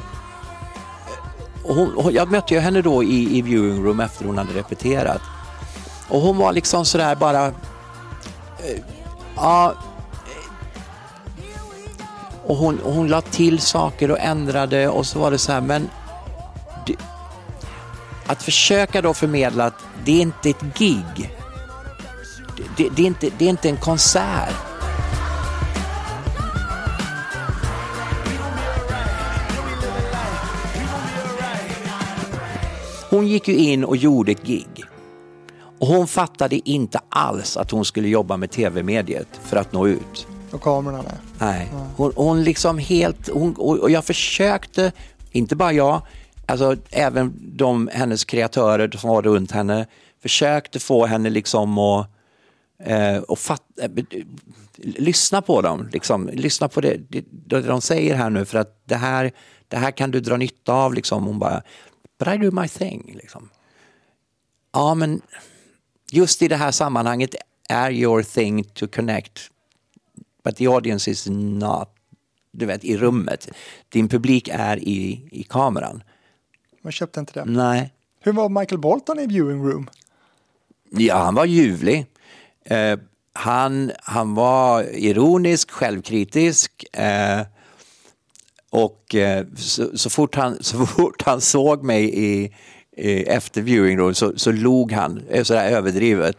hon, hon jag mötte ju henne då i, i viewing room efter hon hade repeterat. Och hon var liksom sådär bara, eh, ja, och hon, och hon la till saker och ändrade och så var det så här, men det, att försöka då förmedla att det är inte ett gig. Det, det, det, är, inte, det är inte en konsert. Hon gick ju in och gjorde ett gig. Och hon fattade inte alls att hon skulle jobba med tv-mediet för att nå ut.
Och kamerorna. nej.
Nej, hon, hon liksom helt, hon, och jag försökte, inte bara jag, alltså även de, hennes kreatörer som var runt henne, försökte få henne liksom att eh, och fatt, eh, lyssna på dem, liksom, lyssna på det, det, det de säger här nu för att det här, det här kan du dra nytta av. Liksom. Hon bara, but I do my thing. Liksom. Ja, men just i det här sammanhanget är your thing to connect But the audience is not, du vet, i rummet. Din publik är i, i kameran.
Man köpte inte det.
Nej.
Hur var Michael Bolton i viewing room?
Ja, han var ljuvlig. Eh, han, han var ironisk, självkritisk. Eh, och eh, så, så, fort han, så fort han såg mig i, i, efter viewing room så, så log han eh, sådär överdrivet.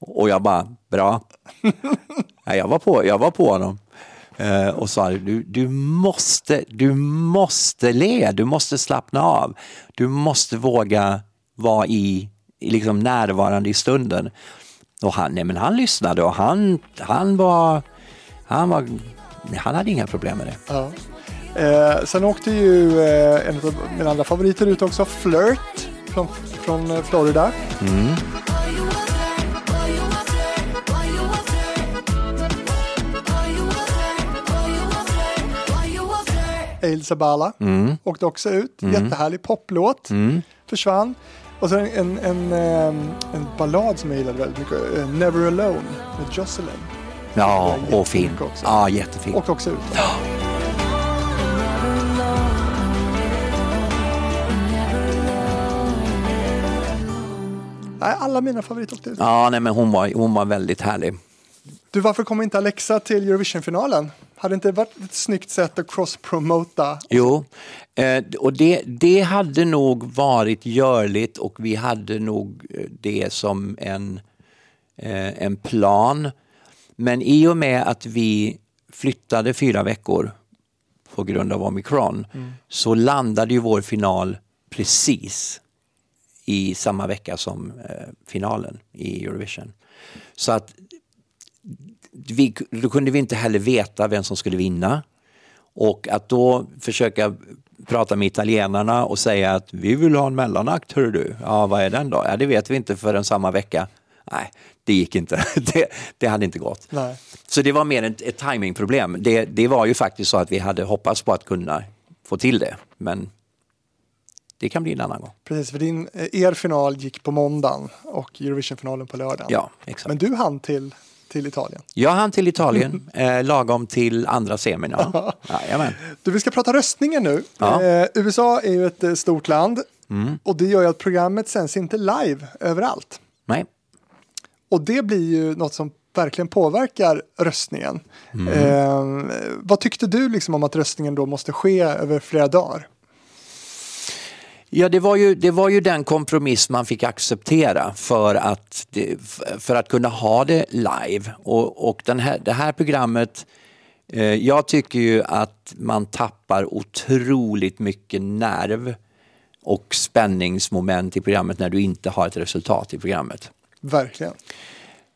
Och jag bara, bra. Nej, jag, var på, jag var på honom. Eh, och sa, du, du, måste, du måste le, du måste slappna av. Du måste våga vara i, i liksom närvarande i stunden. Och han, nej, men han lyssnade och han, han var, han var, han hade inga problem med det.
Ja. Eh, sen åkte ju eh, en av mina andra favoriter ut också, Flirt från, från eh, Florida. Ail Sabala åkte också ut. Jättehärlig poplåt. Försvann. Och så en, en, en, en ballad som jag gillade väldigt mycket. eh, Never Alone med Jocelyn.
Ja, och fin.
också.
Ja, jättefin.
Och också ut. Nej, alla mina favoriter.
Ja, nej, men hon var, hon var väldigt härlig.
Du, varför kom inte Alexa till Eurovision-finalen? Hade inte varit ett snyggt sätt att cross-promota?
Jo, eh, och det, det hade nog varit görligt och vi hade nog eh, det som en, eh, en plan. Men i och med att vi flyttade fyra veckor på grund av omikron så landade ju vår final precis i samma vecka som eh, finalen i Eurovision. Så att vi, då kunde vi inte heller veta vem som skulle vinna. Och att då försöka prata med italienarna och säga att vi vill ha en mellanakt, hör du. Ja, vad är den då? Ja, det vet vi inte förrän samma vecka. Nej, det gick inte. Det, det hade inte gått.
Nej.
Så det var mer ett, ett timingproblem. Det, det var ju faktiskt så att vi hade hoppats på att kunna få till det. Men det kan bli en annan gång.
Precis, för din, eh, er final gick på måndagen och Eurovision-finalen på lördagen.
Ja, exakt.
Men du hann till, till Italien.
Jag hann till Italien, eh, lagom till andra semin. Ja. Jajamän.
Du, vi ska prata röstningen nu.
Ja.
Eh, USA är ju ett eh, stort land
Mm.
och det gör ju att programmet sänds inte live överallt.
Nej.
Och det blir ju något som verkligen påverkar röstningen.
Mm.
Eh, vad tyckte du liksom om att röstningen då måste ske över flera dagar?
Ja, det var, ju, det var ju den kompromiss man fick acceptera för att, det, för att kunna ha det live. Och, och den här, det här programmet, eh, jag tycker ju att man tappar otroligt mycket nerv och spänningsmoment i programmet när du inte har ett resultat i programmet.
Verkligen.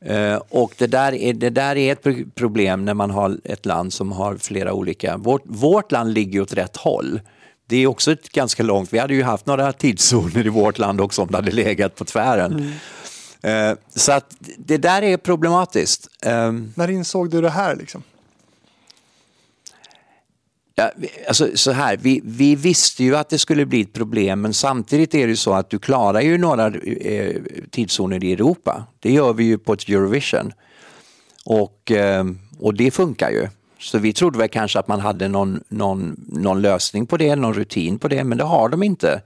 Eh, och det där, är, det där är ett pro- problem när man har ett land som har flera olika... Vårt, vårt land ligger åt rätt håll. Det är också ett ganska långt... Vi hade ju haft några tidszoner i vårt land också om det hade legat på tvären. Eh, så att det där är problematiskt. Eh,
När insåg du det här liksom?
Ja, alltså, så här, vi, vi visste ju att det skulle bli ett problem men samtidigt är det så att du klarar ju några eh, tidszoner i Europa. Det gör vi ju på ett Eurovision. Och, eh, och det funkar ju. Så vi trodde väl kanske att man hade någon, någon, någon lösning på det, någon rutin på det, men det har de inte.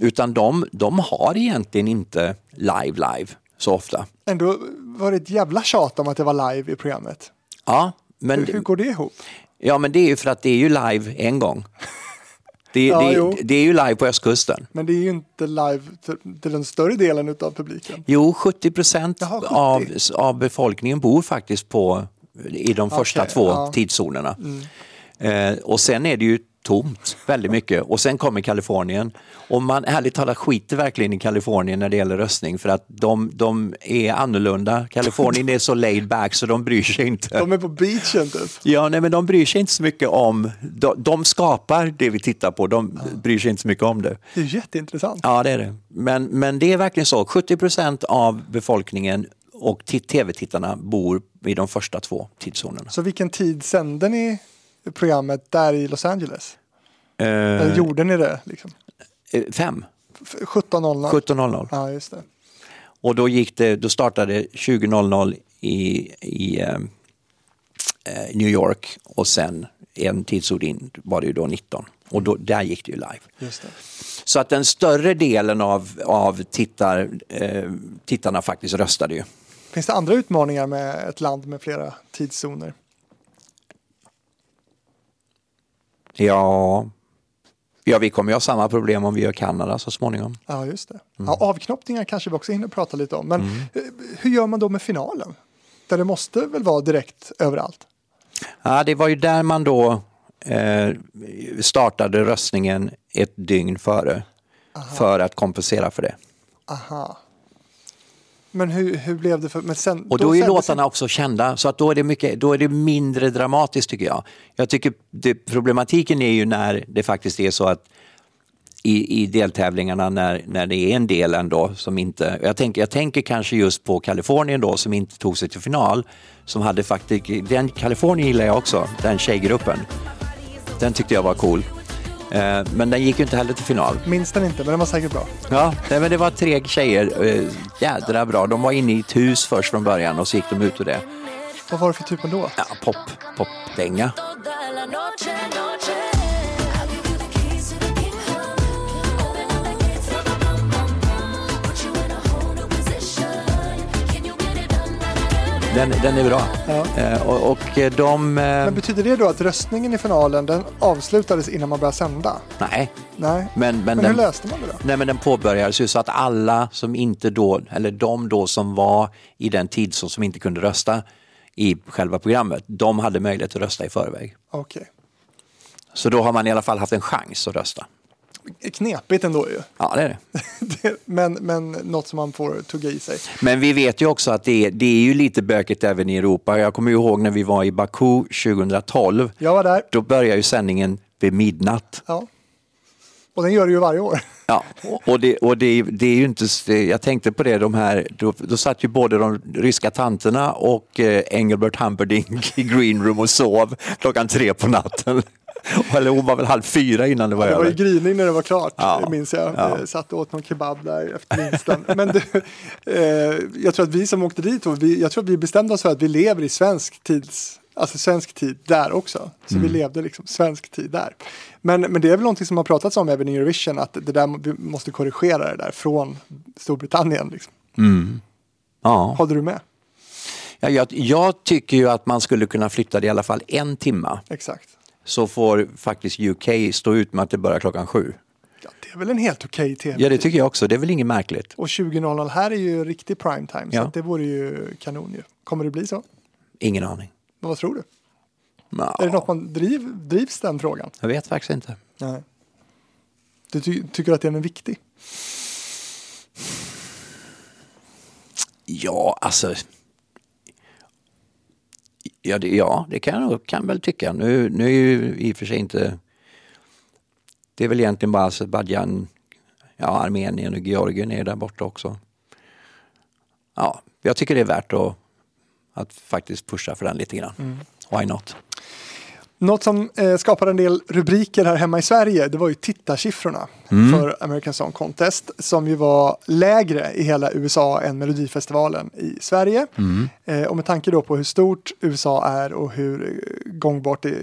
Utan de, de har egentligen inte live live så ofta.
Ändå var det ett jävla tjat om att det var live i programmet.
Ja, men,
Hur, hur går det ihop?
ja, men det är ju för att det är ju live en gång. Det,
Ja,
det, det är ju live på östkusten.
Men det är ju inte live till, den större delen av publiken.
Jo, 70 procent
Jaha, 70.
av, av befolkningen bor faktiskt på, i de första
Okej,
två
ja. Mm.
tidszonerna. Eh, och sen är det ju tomt väldigt mycket och sen kommer Kalifornien. Och man ärligt talat skiter verkligen i Kalifornien när det gäller röstning för att de, de är annorlunda. Kalifornien är så laid back så de bryr sig inte.
De är på beachen typ.
Ja, nej, men de bryr sig inte så mycket om, de, de skapar det vi tittar på, de bryr sig inte så mycket om det.
Det är jätteintressant.
Ja, det är det. Men, men det är verkligen så. 70 procent av befolkningen och tv-tittarna bor i de första två tidszonerna.
Så vilken tid sände ni programmet där i Los Angeles? Eller
Eh,
gjorde ni det? Liksom?
eh, fem,
F- 17.00?
17.00.
Ja, just det.
Och då, gick det, då startade 20.00 i, i eh, eh, New York och sen en tidsord in var det ju då 19. Och då, där gick det ju live.
Just det.
Så att den större delen av, av tittar, eh, tittarna faktiskt röstade ju.
Finns det andra utmaningar med ett land med flera tidszoner?
Ja, ja vi kommer ju ha samma problem om vi gör Kanada så småningom.
Ja, just det.
Mm.
Ja, avknoppningar kanske vi också hinner prata lite om. Men eh, hur gör man då med finalen? Där det måste väl vara direkt överallt?
Ja, det var ju där man då eh, startade röstningen ett dygn före för att kompensera för det.
Aha. Men hur, hur blev det för... Men sen,
Och då är ju
sändes-
låtarna också kända så att då är det, mycket, då är det mindre dramatiskt tycker jag. Jag tycker det, problematiken är ju när det faktiskt är så att i, i deltävlingarna när, när det är en del ändå som inte, jag tänker, jag tänker kanske just på Kalifornien då som inte tog sig till final. Som hade faktiskt, den Kalifornien gillar jag också, den tjejgruppen. Den tyckte jag var cool. Eh, men den gick ju inte heller till final.
Minns den inte, men den var säkert bra.
Ja, nej, men det var tre tjejer, eh, jädra bra. De var inne i ett hus först från början och så gick de ut ur det.
Vad var det för typ av låt?
Ja, pop, popdänga. Den, den är bra.
Ja.
Eh, och, och eh, de... Eh,
Men betyder det då att röstningen i finalen den avslutades innan man började sända?
nej,
Nej.
men, men,
Men hur
den,
löste man det då?
nej, men den påbörjades ju så att alla som inte då, eller de då som var i den tidszon som inte kunde rösta i själva programmet, de hade möjlighet att rösta i förväg.
Okej.
Så då har man i alla fall haft en chans att rösta.
Knepigt ändå ju.
Ja, det är det.
Men, men något som man får tugga i sig.
Men vi vet ju också att det är, det är ju lite bökigt även i Europa. Jag kommer ihåg när vi var i Baku 2012.
Jag var där.
Då börjar ju sändningen vid midnatt.
Ja. Och den gör det ju varje år.
Ja, och, det, och det, det är ju inte, jag tänkte på det, de här, då, då satt ju både de ryska tanterna och eh, Engelbert Humperdinck i green room och sov klockan tre på natten. Eller hon var väl halv fyra innan det var
Det var ju
över.
gryning när det var klart,
Ja.
minns jag.
Ja.
Eh, Satt och åt någon kebab där efter vinsten. Men du, eh, jag tror att vi som åkte dit, och vi, jag tror att vi bestämde oss för att vi lever i svensk tids, alltså svensk tid där också. Så
Mm.
vi levde liksom svensk tid där. Men, men det är väl någonting som har pratats om även i Eurovision, att det där, vi måste korrigera det där från Storbritannien. Liksom.
Ja.
Håller du med?
Ja, jag, jag tycker ju att man skulle kunna flytta det i alla fall en timma.
Exakt.
Så får faktiskt UK stå ut med att det börjar klockan sju.
Ja, det är väl en helt okej tv
Ja, det tycker jag också. Det är väl inget märkligt.
Och 20.00 här är ju riktig prime time, så
Ja.
att det vore ju kanon ju. Kommer det bli så?
Ingen aning.
Men vad tror du?
Ja,
Är det något man driv, drivs den frågan?
Jag vet faktiskt inte.
Nej. Du ty tycker att den är viktig?
Ja, alltså. Ja, det, ja, det kan jag kan väl tycka. Nu, nu är ju i och för sig inte... Det är väl egentligen bara Azerbajdzjan, ja, Armenien och Georgien är där borta också. Ja, jag tycker det är värt att, att faktiskt pusha för den lite grann. Why not?
Något som eh, skapade en del rubriker här hemma i Sverige, det var ju tittarsiffrorna för American Song Contest, som ju var lägre i hela USA än Melodifestivalen i Sverige. Eh, och med tanke då på hur stort USA är och hur eh, gångbart det,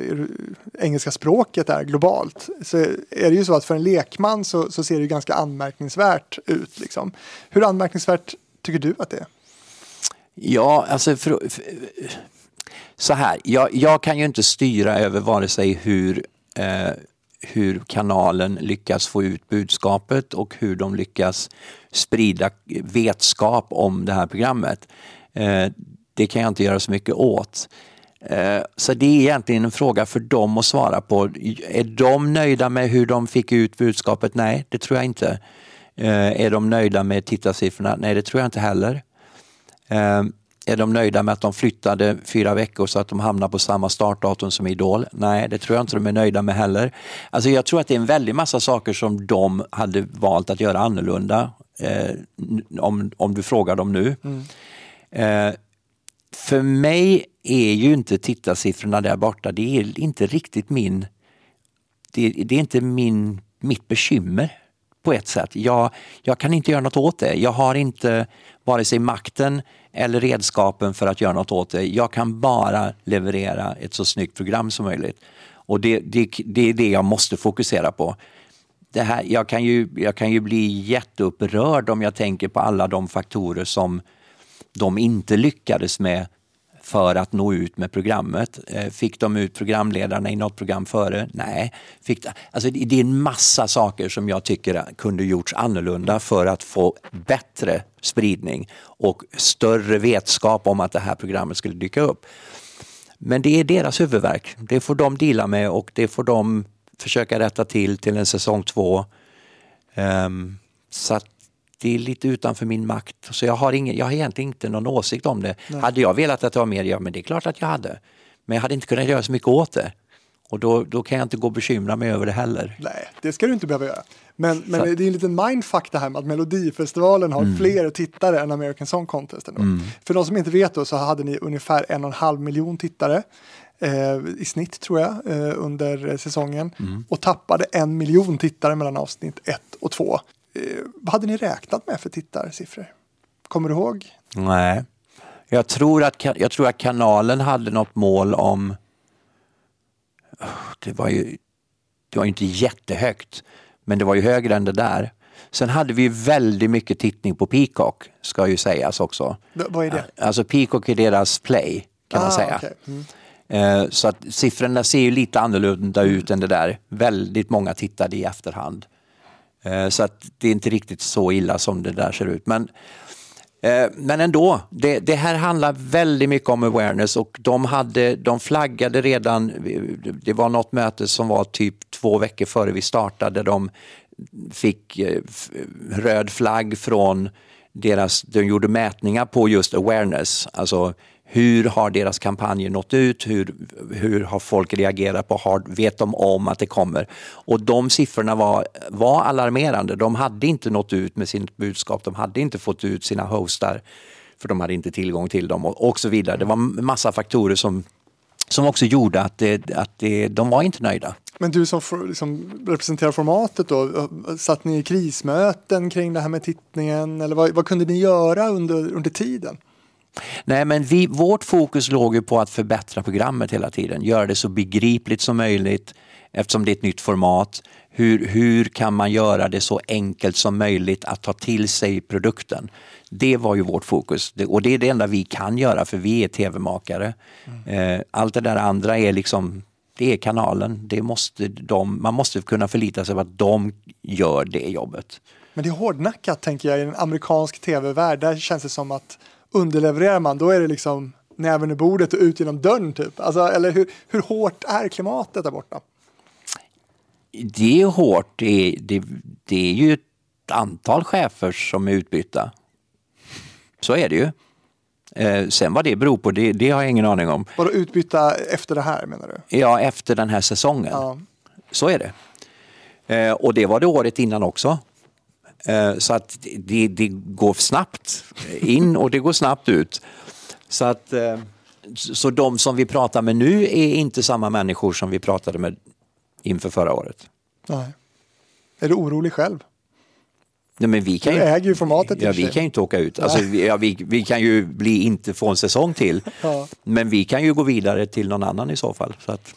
engelska språket är globalt, så är det ju så att för en lekman så, så ser det ju ganska anmärkningsvärt ut. Liksom. Hur anmärkningsvärt tycker du att det är?
Ja, alltså för, för, så här. Jag, jag kan ju inte styra över vare sig hur, eh, hur kanalen lyckas få ut budskapet och hur de lyckas sprida vetskap om det här programmet. Eh, det kan jag inte göra så mycket åt. Eh, Så det är egentligen en fråga för dem att svara på. Är de nöjda med hur de fick ut budskapet? Nej, det tror jag inte. Eh, är de nöjda med tittarsiffrorna? Nej, det tror jag inte heller. Eh, är de nöjda med att de flyttade fyra veckor så att de hamnar på samma startdatum som Idol? Nej, det tror jag inte de är nöjda med heller. Alltså jag tror att det är en väldig massa saker som de hade valt att göra annorlunda. Eh, om, om du frågar dem nu. Eh, för mig är ju inte tittarsiffrorna där borta, det är inte riktigt min, det, det är inte min, mitt bekymmer på ett sätt. Jag, jag kan inte göra något åt det. Jag har inte vare sig makten eller redskapen för att göra något åt det. Jag kan bara leverera ett så snyggt program som möjligt. Och det, det, det är det jag måste fokusera på. Det här, jag, kan ju, jag kan ju bli jätteupprörd om jag tänker på alla de faktorer som de inte lyckades med för att nå ut med programmet. Eh, fick de ut programledarna i något program före? Nej. Fick, de- alltså det är en massa saker som jag tycker kunde gjorts annorlunda för att få bättre spridning och större vetskap om att det här programmet skulle dyka upp. Men det är deras huvudverk. Det får de dela med och det får de försöka rätta till till en säsong två. Um, så att det är lite utanför min makt. Så jag har, ingen, jag har egentligen inte någon åsikt om det. Hade jag velat att det var mer, ja men det är klart att jag hade. Men jag hade inte kunnat göra så mycket åt det. Och då, då kan jag inte gå och bekymra mig över det heller.
Nej, det ska du inte behöva göra. Men, men
Så-
det är en liten mindfuck det här med att Melodifestivalen har
Mm.
fler tittare än American Song Contest. Ändå. För de som inte vet då så hade ni ungefär en och en halv miljon tittare. eh, i snitt tror jag eh, under säsongen
Mm.
och tappade en miljon tittare mellan avsnitt ett och två. Eh, vad hade ni räknat med för tittarsiffror? Kommer du ihåg?
Nej. Jag tror, att, jag tror att kanalen hade något mål om... Det var ju det var inte jättehögt, men det var ju högre än det där. Sen hade vi väldigt mycket tittning på Peacock, ska ju sägas också.
V- vad är det?
Alltså Peacock är deras play, kan man
Ah,
säga.
okej. Mm.
Eh, Så att siffrorna ser ju lite annorlunda ut än det där. Väldigt många tittade i efterhand. Eh, så att det är inte riktigt så illa som det där ser ut. Men, eh, men ändå, det, det här handlar väldigt mycket om awareness och de, hade, de flaggade redan, det var något möte som var typ två veckor före vi startade. De fick eh, röd flagg från deras, de gjorde mätningar på just awareness, alltså hur har deras kampanjer nått ut? Hur, hur har folk reagerat på? Har, vet de om att det kommer? Och de siffrorna var, var alarmerande. De hade inte nått ut med sitt budskap. De hade inte fått ut sina hostar för de hade inte tillgång till dem och, och så vidare. Det var en massa faktorer som, som också gjorde att, det, att det, de var inte nöjda.
Men du som for, liksom representerar formatet då, satt ni i krismöten kring det här med tittningen eller vad, vad kunde ni göra under, under tiden?
Nej, men vi, vårt fokus låg ju på att förbättra programmet hela tiden. Göra det så begripligt som möjligt eftersom det är ett nytt format. Hur, hur kan man göra det så enkelt som möjligt att ta till sig produkten? Det var ju vårt fokus och det är det enda vi kan göra för vi är tv-makare. Eh, Allt det där andra är liksom det är kanalen. Det måste de, man måste kunna förlita sig på att de gör det jobbet.
Men det är hårdnackat tänker jag i en amerikansk tv-värld. Där känns det som att underlevererar man då är det liksom näven i bordet och ut genom dörren typ. Alltså, eller hur, hur hårt är klimatet där borta?
Det är hårt. Det är, det, det är ju ett antal chefer som är utbytta. Så är det ju. Eh, sen vad det beror på, det, det har jag ingen aning om.
Vadå utbytta efter det här menar du?
Ja, efter den här säsongen.
Ja.
Så är det. Eh, och det var det året innan också. Eh, så att det, det går snabbt in och det går snabbt ut. Så att eh, så de som vi pratar med nu är inte samma människor som vi pratade med inför förra året.
Nej. Är du orolig själv?
Nej, men vi kan
Du
ju,
äger ju formatet
Ja, vi
sig.
kan ju inte åka ut. Alltså, vi, ja, vi, vi kan ju bli inte få en säsong till.
Ja.
Men vi kan ju gå vidare till någon annan i så fall. Så att,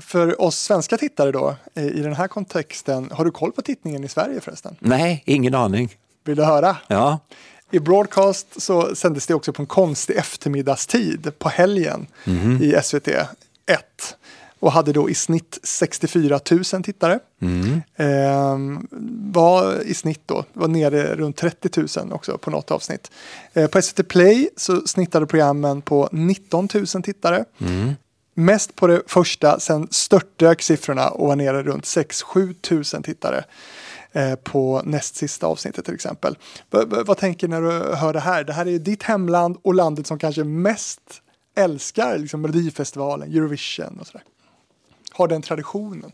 för oss svenska tittare då, eh, i den här kontexten, har du koll på tittningen i Sverige förresten?
nej, ingen aning.
Vill du höra?
Ja,
I broadcast så sändes det också på en konstig eftermiddagstid på helgen
Mhm.
i SVT 1 och hade då i snitt 64 000 tittare.
Mhm.
Ehm, var i snitt då, var nere runt 30 000 också på något avsnitt. Eh, på SVT Play så snittade programmen på 19 000 tittare.
Mhm.
Mest på det första, sen störtdök siffrorna och var nere runt 6-7 tusen tittare eh, på näst sista avsnittet till exempel. V- vad tänker när du hör det här? Det här är ju ditt hemland och landet som kanske mest älskar liksom Melodifestivalen, Eurovision och sådär. Har den traditionen.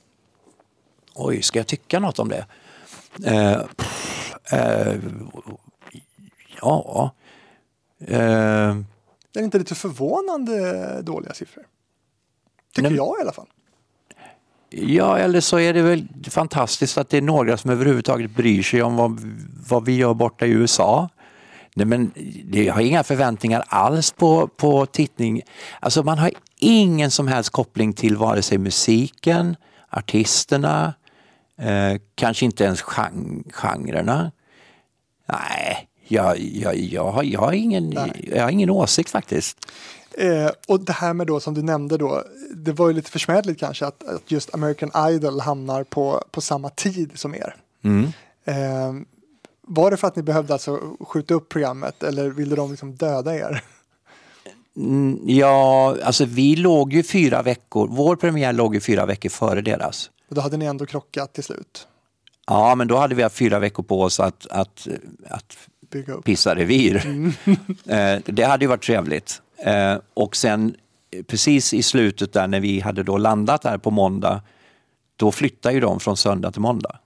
oj, ska jag tycka något om det? Eh, pff, eh, ja. Eh,
Är det inte lite förvånande dåliga siffror? Tycker
Nej,
jag i alla fall.
Ja, eller så är det väl fantastiskt att det är några som överhuvudtaget bryr sig om vad, vad vi gör borta i USA. Nej, men det, jag har inga förväntningar alls på, på tittning. Alltså man har ingen som helst koppling till vare sig musiken, artisterna, eh, kanske inte ens gen, genrerna. Nej, jag, jag, jag, har, jag, har ingen, jag har ingen åsikt faktiskt.
Eh, och det här med då som du nämnde då, det var ju lite försmädligt kanske att, att just American Idol hamnar på, på samma tid som er. Eh, var det för att ni behövde alltså skjuta upp programmet eller ville de liksom döda er?
Mm, Ja, alltså vi låg ju fyra veckor, vår premiär låg ju fyra veckor före deras.
Och då hade ni ändå krockat till slut.
Ja, men då hade vi haft fyra veckor på oss att, att, att
Bygga upp.
pissa revir. Eh, det hade ju varit trevligt. Eh, Och sen eh, precis i slutet där när vi hade då landat där på måndag, då flyttade ju de från söndag till måndag.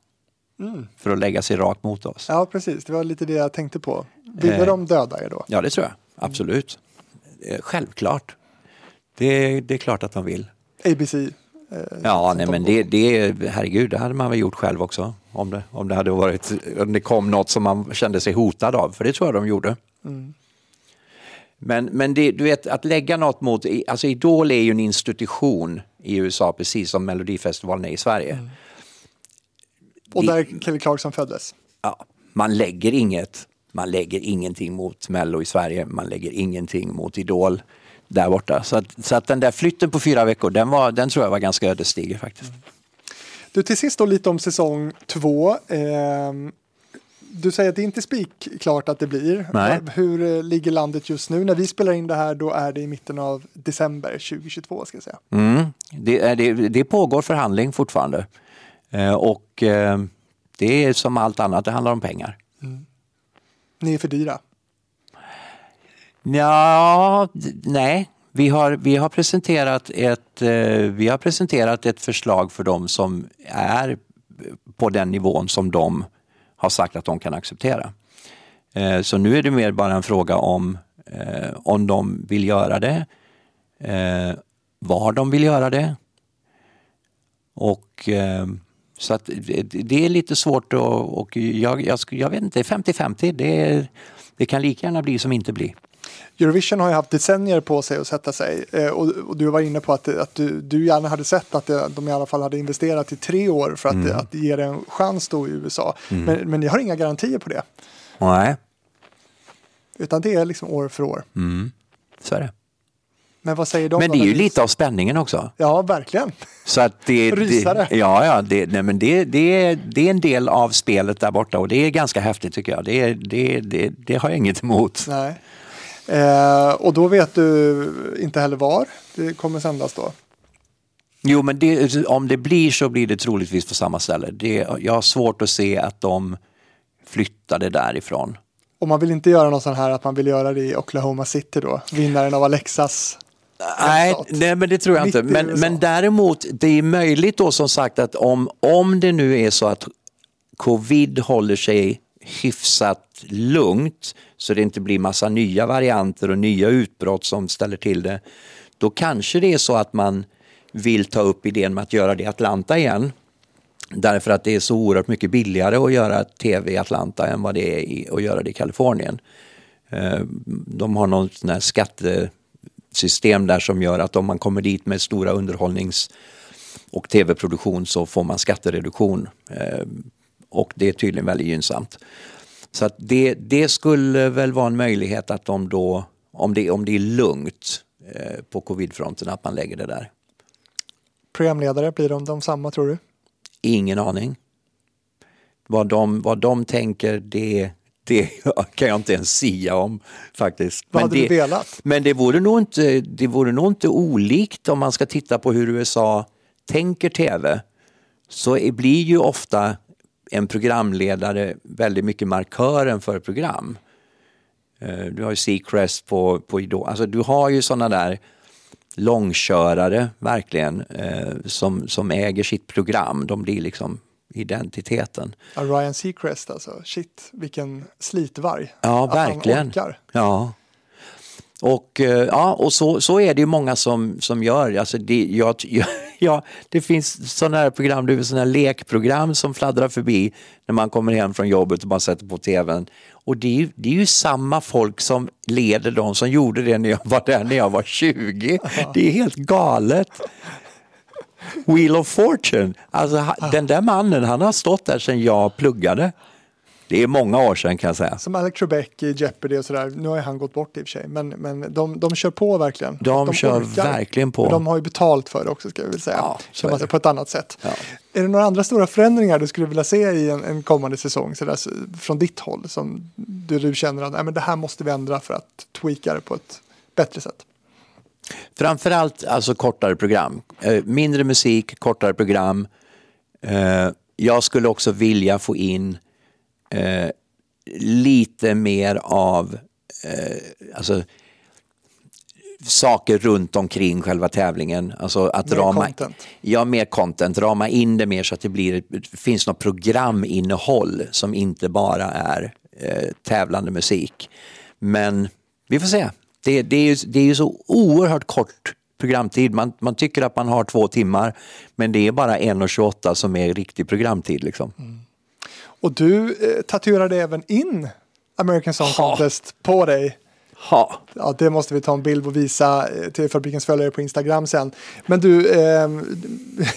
För att lägga sig rakt mot oss.
Ja, precis. Det var lite det jag tänkte på. Ville
Eh.
de döda er då?
Ja, det tror jag. Absolut. Eh, Självklart. Det, det är klart att de vill.
ABC. eh,
Ja, nej, men det, det, herregud, det hade man väl gjort själv också. Om det, om det hade varit, om det kom något som man kände sig hotad av, för det tror jag de gjorde. Men, men det, du vet, att lägga något mot, alltså Idol är ju en institution i USA, precis som Melodifestivalen är i Sverige.
Och
vi-
där Kelly Clarkson föddes.
Ja, man lägger inget, man lägger ingenting mot Mello i Sverige, man lägger ingenting mot Idol där borta. Så att, så att den där flytten på fyra veckor, den, var, den tror jag var ganska ödesdiger faktiskt.
Du, till sist då lite om säsong två. Ehm, du säger att det inte är spikklart att det blir.
Nej.
Hur eh, ligger landet just nu? När vi spelar in det här då är det i mitten av december 2022 ska jag säga.
Mm. Det, är- det, det pågår förhandling fortfarande. Eh, och eh, det är som allt annat, det handlar om pengar.
Ni är för dyra.
Ja, nej. Vi har, vi, har presenterat ett, eh, vi har presenterat ett förslag för dem som är på den nivån som de har sagt att de kan acceptera. Eh, så nu är det mer bara en fråga om eh, om de vill göra det, var de vill göra det. Och så att det, är lite svårt och, och jag, jag, jag vet inte, 50-50, det, det kan lika gärna bli som inte bli.
Eurovision har ju haft decennier på sig att sätta sig eh, och, och du var inne på att, att du, du gärna hade sett att det, de i alla fall hade investerat i tre år för att,
Mm.
att ge det en chans då i USA. Men, men ni har inga garantier på det,
Nej,
utan det är liksom år för år.
så är det.
Men vad säger de
Men det är ju lite av spänningen också.
Ja, verkligen.
Så att det,
Rysare.
det, ja, ja, det, nej, men det, det, är, det är en del av spelet där borta och det är ganska häftigt tycker jag. Det, det, det, det har jag inget emot.
Nej. Eh, och då vet du inte heller var det kommer sändas då.
Jo, men det, om det blir så blir det troligtvis på samma ställe. Det, jag har svårt att se att de flyttade därifrån.
Och man vill inte göra något sånt här att man vill göra det i Oklahoma City då, vinnaren av Alexas.
Nej, nej, men det tror jag inte. Men, men däremot, det är möjligt då som sagt att om, om det nu är så att covid håller sig hyfsat lugnt så det inte blir massa nya varianter och nya utbrott som ställer till det. Då kanske det är så att man vill ta upp idén med att göra det i Atlanta igen. Därför att det är så oerhört mycket billigare att göra tv i Atlanta än vad det är att göra det i Kalifornien. Eh, de har något sån skattesystem där som gör att om man kommer dit med stora underhållnings och tv-produktion så får man skattereduktion. Eh, och det är tydligen väldigt gynnsamt. Så att det, det skulle väl vara en möjlighet att de då, om det, om det är lugnt eh, på covidfronten, att man lägger det där.
Programledare, blir de de samma tror du?
Ingen aning. Vad de, vad de tänker, det, det kan jag inte ens sia om faktiskt.
Vad hade
det,
du velat?
Men det vore, nog inte, det vore nog inte olikt om man ska titta på hur USA tänker tv. Så blir ju ofta en programledare väldigt mycket markören för program. Eh, Du har ju Seacrest på, på Idol. Alltså du har ju sådana där långkörare verkligen eh, som, som äger sitt program. De blir liksom identiteten.
Ja, Ryan Seacrest alltså, shit vilken slitvarg.
Ja,
Att
verkligen. Ja. Och, eh, ja, och så, så är det ju många som, som gör. Alltså det, jag, jag, ja, det finns sådana här program, det är sådana här lekprogram som fladdrar förbi när man kommer hem från jobbet och bara sätter på tvn. Och det är, ju, det är ju samma folk som leder de som gjorde det när jag var där när jag var 20. Det är helt galet. Wheel of Fortune, alltså den där mannen han har stått där sedan jag pluggade. Det är många år sedan kan jag säga.
Som Alec Trebek i Jeopardy och sådär. Nu har han gått bort i och för sig. Men, men de, de kör på verkligen.
De kör verkligen på.
De har ju betalt för det också ska vi väl säga.
Ja, så
man säga, på ett annat sätt.
Ja.
Är det några andra stora förändringar du skulle vilja se i en, en kommande säsong? Så där, från ditt håll som du, du känner att Nej, men det här måste vi ändra för att tweaka det på ett bättre sätt.
Framförallt alltså kortare program. Eh, mindre musik, kortare program. Eh, jag skulle också vilja få in eh, lite mer av eh, alltså, saker runt omkring själva tävlingen. Alltså att
Mer
rama,
content.
Ja, mer content. Rama in det mer så att det blir, finns något programinnehåll som inte bara är eh, tävlande musik. Men vi får se. Det, det, är ju, det är ju så oerhört kort programtid. Man, man tycker att man har två timmar, men det är bara 1.28 som är riktig programtid. Liksom.
Och du eh, tatuerade även in American Song
Ha.
Contest på dig.
Ha.
Ja, det måste vi ta en bild och visa eh, till Fabrikens följare på Instagram sen. Men du, eh,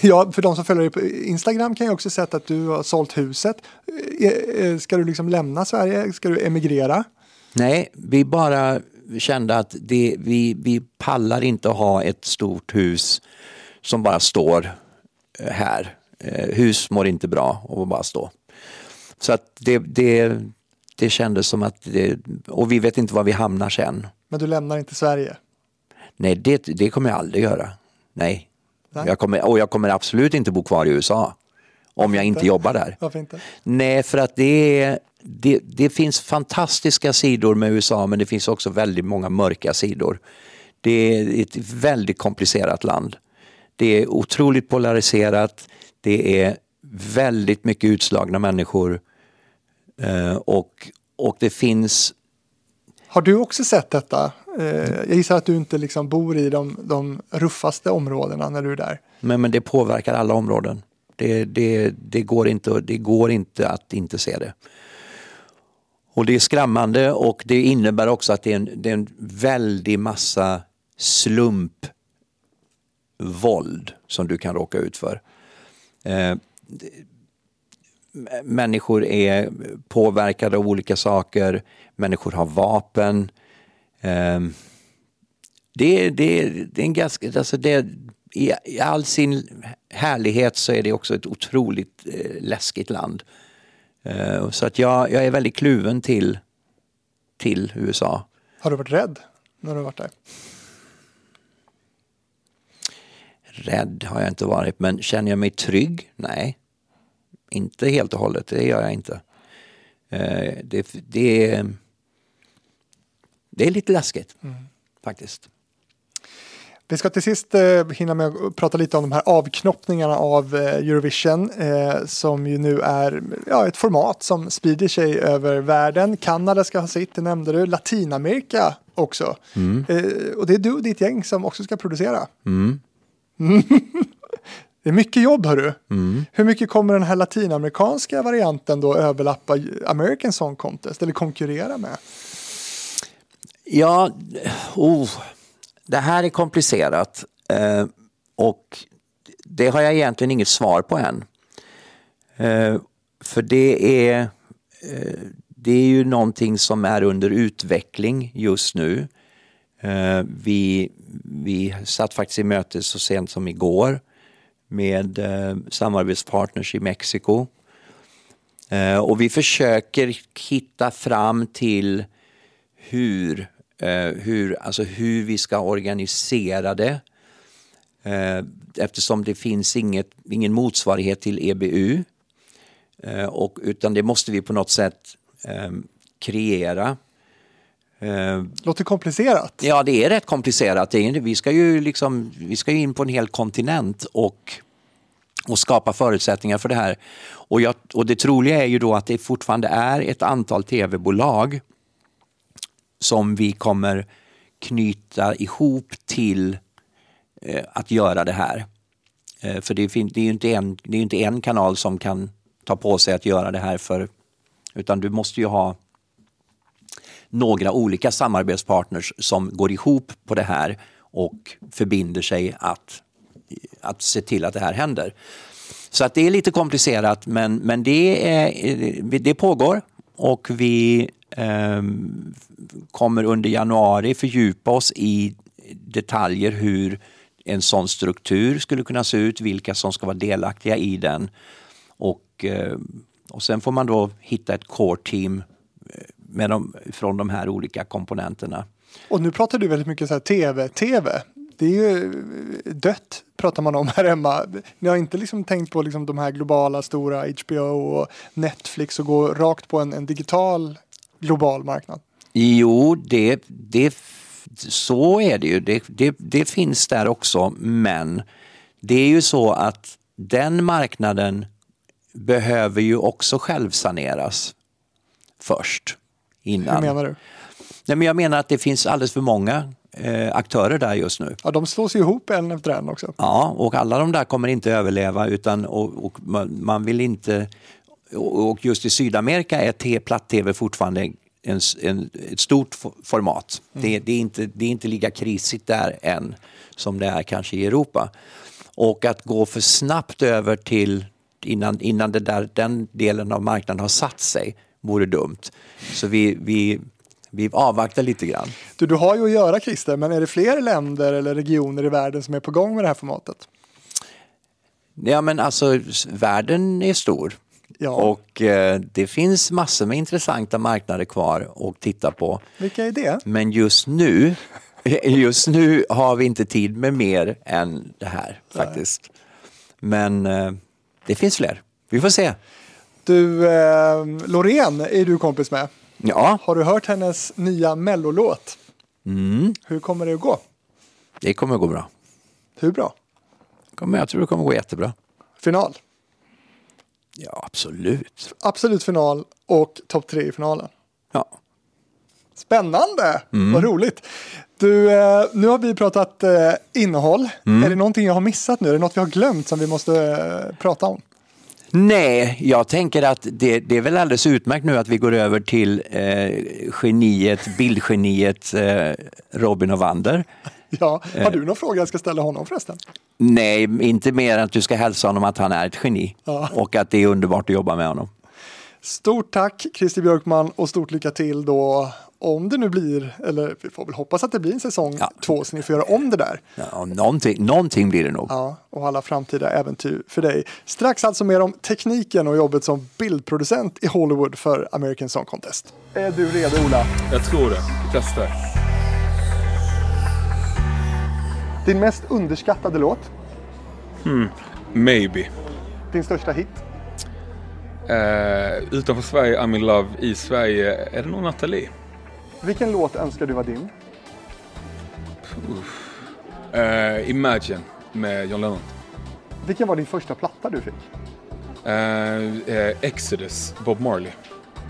ja, för de som följer dig på Instagram kan jag också sett att du har sålt huset. Eh, eh, Ska du liksom lämna Sverige? Ska du emigrera?
Nej, vi bara kände att det, vi, vi pallar inte att ha ett stort hus som bara står här. Hus mår inte bra av att bara stå. Så att det, det, det kändes som att, det, och vi vet inte var vi hamnar sen.
Men du lämnar inte Sverige?
Nej, det, det kommer jag aldrig göra. Nej.
Nej.
Jag kommer, och jag kommer absolut inte bo kvar i USA. Om jag inte jobbar där.
Varför inte?
Nej, för att det, är, det, det finns fantastiska sidor med USA men det finns också väldigt många mörka sidor. Det är ett väldigt komplicerat land. Det är otroligt polariserat. Det är väldigt mycket utslagna människor. Eh, och, och det finns
Har du också sett detta? Eh, jag gissar att du inte liksom bor i de, de ruffaste områdena när du är där.
Men, men det påverkar alla områden. Det, det, det, går inte, det går inte att inte se det. Och det är skrämmande och det innebär också att det är en, det är en väldig massa slumpvåld som du kan råka ut för. Eh, människor är påverkade av olika saker, människor har vapen. Eh, det, är- det, det är en ganska, alltså det, i, I all sin härlighet så är det också ett otroligt eh, läskigt land. Eh, så att jag, jag är väldigt kluven till, till USA.
Har du varit rädd när du har varit där?
Rädd har jag inte varit, men känner jag mig trygg? Nej, inte helt och hållet. Det gör jag inte. Eh, det, det, är, det är lite läskigt, faktiskt.
Vi ska till sist eh, hinna med att prata lite om de här avknoppningarna av eh, Eurovision eh, som ju nu är ja, ett format som sprider sig över världen. Kanada ska ha sitt, det nämnde du. Latinamerika också. Eh, och det är du och ditt gäng som också ska producera.
Mm.
det är mycket jobb hörru. Hur mycket kommer den här latinamerikanska varianten då överlappa American Song Contest eller konkurrera med?
Ja, oh, det här är komplicerat eh, och det har jag egentligen inget svar på än. Eh, för det är, eh, det är ju någonting som är under utveckling just nu. Eh, vi, vi satt faktiskt i möte så sent som igår med eh, samarbetspartners i Mexiko. Eh, och vi försöker hitta fram till hur, eh, hur, alltså hur vi ska organisera det. Eh, eftersom det finns inget, ingen motsvarighet till EBU. Eh, och, utan det måste vi på något sätt eh, kreera. Eh,
Låter komplicerat.
Ja, det är rätt komplicerat. Är, vi, ska ju liksom, vi ska ju in på en hel kontinent och, och skapa förutsättningar för det här. Och, jag, och det troliga är ju då att det fortfarande är ett antal tv-bolag som vi kommer knyta ihop till eh, att göra det här. Eh, för det, fin- det är ju inte en, det är inte en kanal som kan ta på sig att göra det här för, utan du måste ju ha några olika samarbetspartners som går ihop på det här och förbinder sig att, att se till att det här händer. Så att det är lite komplicerat men, men det, är, det pågår och vi eh, kommer under januari fördjupa oss i detaljer hur en sån struktur skulle kunna se ut, vilka som ska vara delaktiga i den. Och, eh, och sen får man då hitta ett core team med de, från de här olika komponenterna.
Och nu pratar du väldigt mycket så här tv-tv. Det är ju dött pratar man om här hemma. Ni har inte liksom tänkt på liksom de här globala stora HBO och Netflix och gå rakt på en, en digital global marknad.
Jo, det, det, så är det ju. Det, det, det finns där också, men det är ju så att den marknaden behöver ju också självsaneras först. Innan.
Hur menar du?
Nej, men jag menar att det finns alldeles för många eh, aktörer där just nu.
Ja, de slås ihop en efter en också.
Ja, och alla de där kommer inte överleva utan och, och man, man vill inte... Och och just i Sydamerika är platt-tv fortfarande en, en, ett stort format. Det, det, är inte, det är inte lika krisigt där än som det är kanske i Europa. Och att gå för snabbt över till innan, innan det där, den delen av marknaden har satt sig vore dumt. Så vi, vi, vi avvaktar lite grann.
Du, du har ju att göra Christer, men är det fler länder eller regioner i världen som är på gång med det här formatet?
Ja men alltså världen är stor.
Ja.
Och eh, det finns massor med intressanta marknader kvar att titta på.
Vilka är det?
Men just nu, just nu har vi inte tid med mer än det här faktiskt. Men eh, det finns fler. Vi får se.
Du, eh, Loreen är du kompis med.
Ja,
Har du hört hennes nya mellolåt?
mm,
Hur kommer det att gå?
det kommer att gå bra.
Hur bra?
Kommer- Jag tror det kommer att gå jättebra.
Final?
Ja, absolut.
Absolut final och topp tre i finalen.
Ja.
Spännande!
Mm.
Vad roligt. Du, eh, nu har vi pratat eh, innehåll.
Mm.
Är det någonting jag har missat nu? Är det något vi har glömt som vi måste eh, prata om?
Nej, jag tänker att det, det är väl alldeles utmärkt nu att vi går över till eh, geniet, bildgeniet eh, Robin Ovander.
Ja,
Eh.
har du någon fråga jag ska ställa honom förresten?
Nej, inte mer än att du ska hälsa honom att han är ett geni
Ja.
och att det är underbart att jobba med honom.
Stort tack Christer Björkman och stort lycka till då om det nu blir, eller vi får väl hoppas att det blir en säsong
Ja.
två så ni får göra om det där.
Ja, någonting, någonting blir det nog.
Ja, och alla framtida äventyr för dig. Strax alltså mer om tekniken och jobbet som bildproducent i Hollywood för American Song Contest. Är du redo Ola?
Jag tror det. Vi testar.
Din mest underskattade låt?
Maybe.
Din största hit?
Eh, utanför Sverige, I'm in love. I Sverige, är det nog Nathalie?
Vilken låt önskar du var din?
Eh, Imagine med John Lennon.
Vilken var din första platta du fick?
Eh, Exodus, Bob Marley.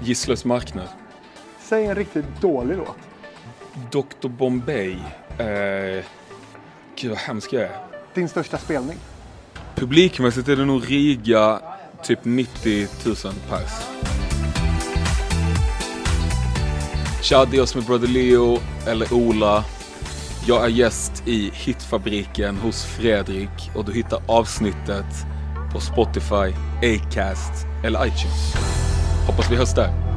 Gisslös marknad.
Säg en riktigt dålig låt.
Dr Bombay. Eh, gud vad hemsk jag är.
Din största spelning?
Publikmässigt är det nog Riga, typ 90 000 pers. Chadios med Brother Leo eller Ola. Jag är gäst i Hitfabriken hos Fredrik och du hittar avsnittet på Spotify, Acast eller iTunes. Hoppas vi hörs där.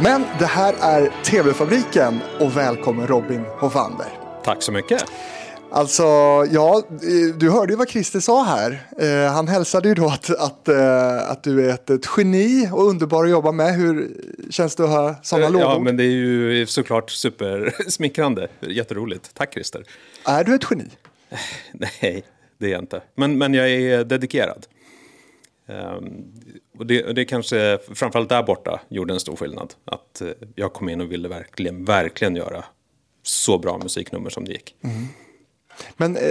Men det här är TV-fabriken och välkommen Robin Hovander.
Tack så mycket.
Alltså, ja, eh, du hörde ju vad Christer sa här. Eh, han hälsade ju då att, att, eh, att du är ett, ett geni och underbar att jobba med. Hur känns det att höra sådana lovord?
Ja, men det är ju såklart supersmickrande. Jätteroligt. Tack Christer.
Är du ett geni?
Nej, det är jag inte. Men, men jag är dedikerad. Ehm, och det, det kanske, framförallt där borta, gjorde en stor skillnad. Att eh, jag kom in och ville verkligen, verkligen göra så bra musiknummer som det gick.
Men eh,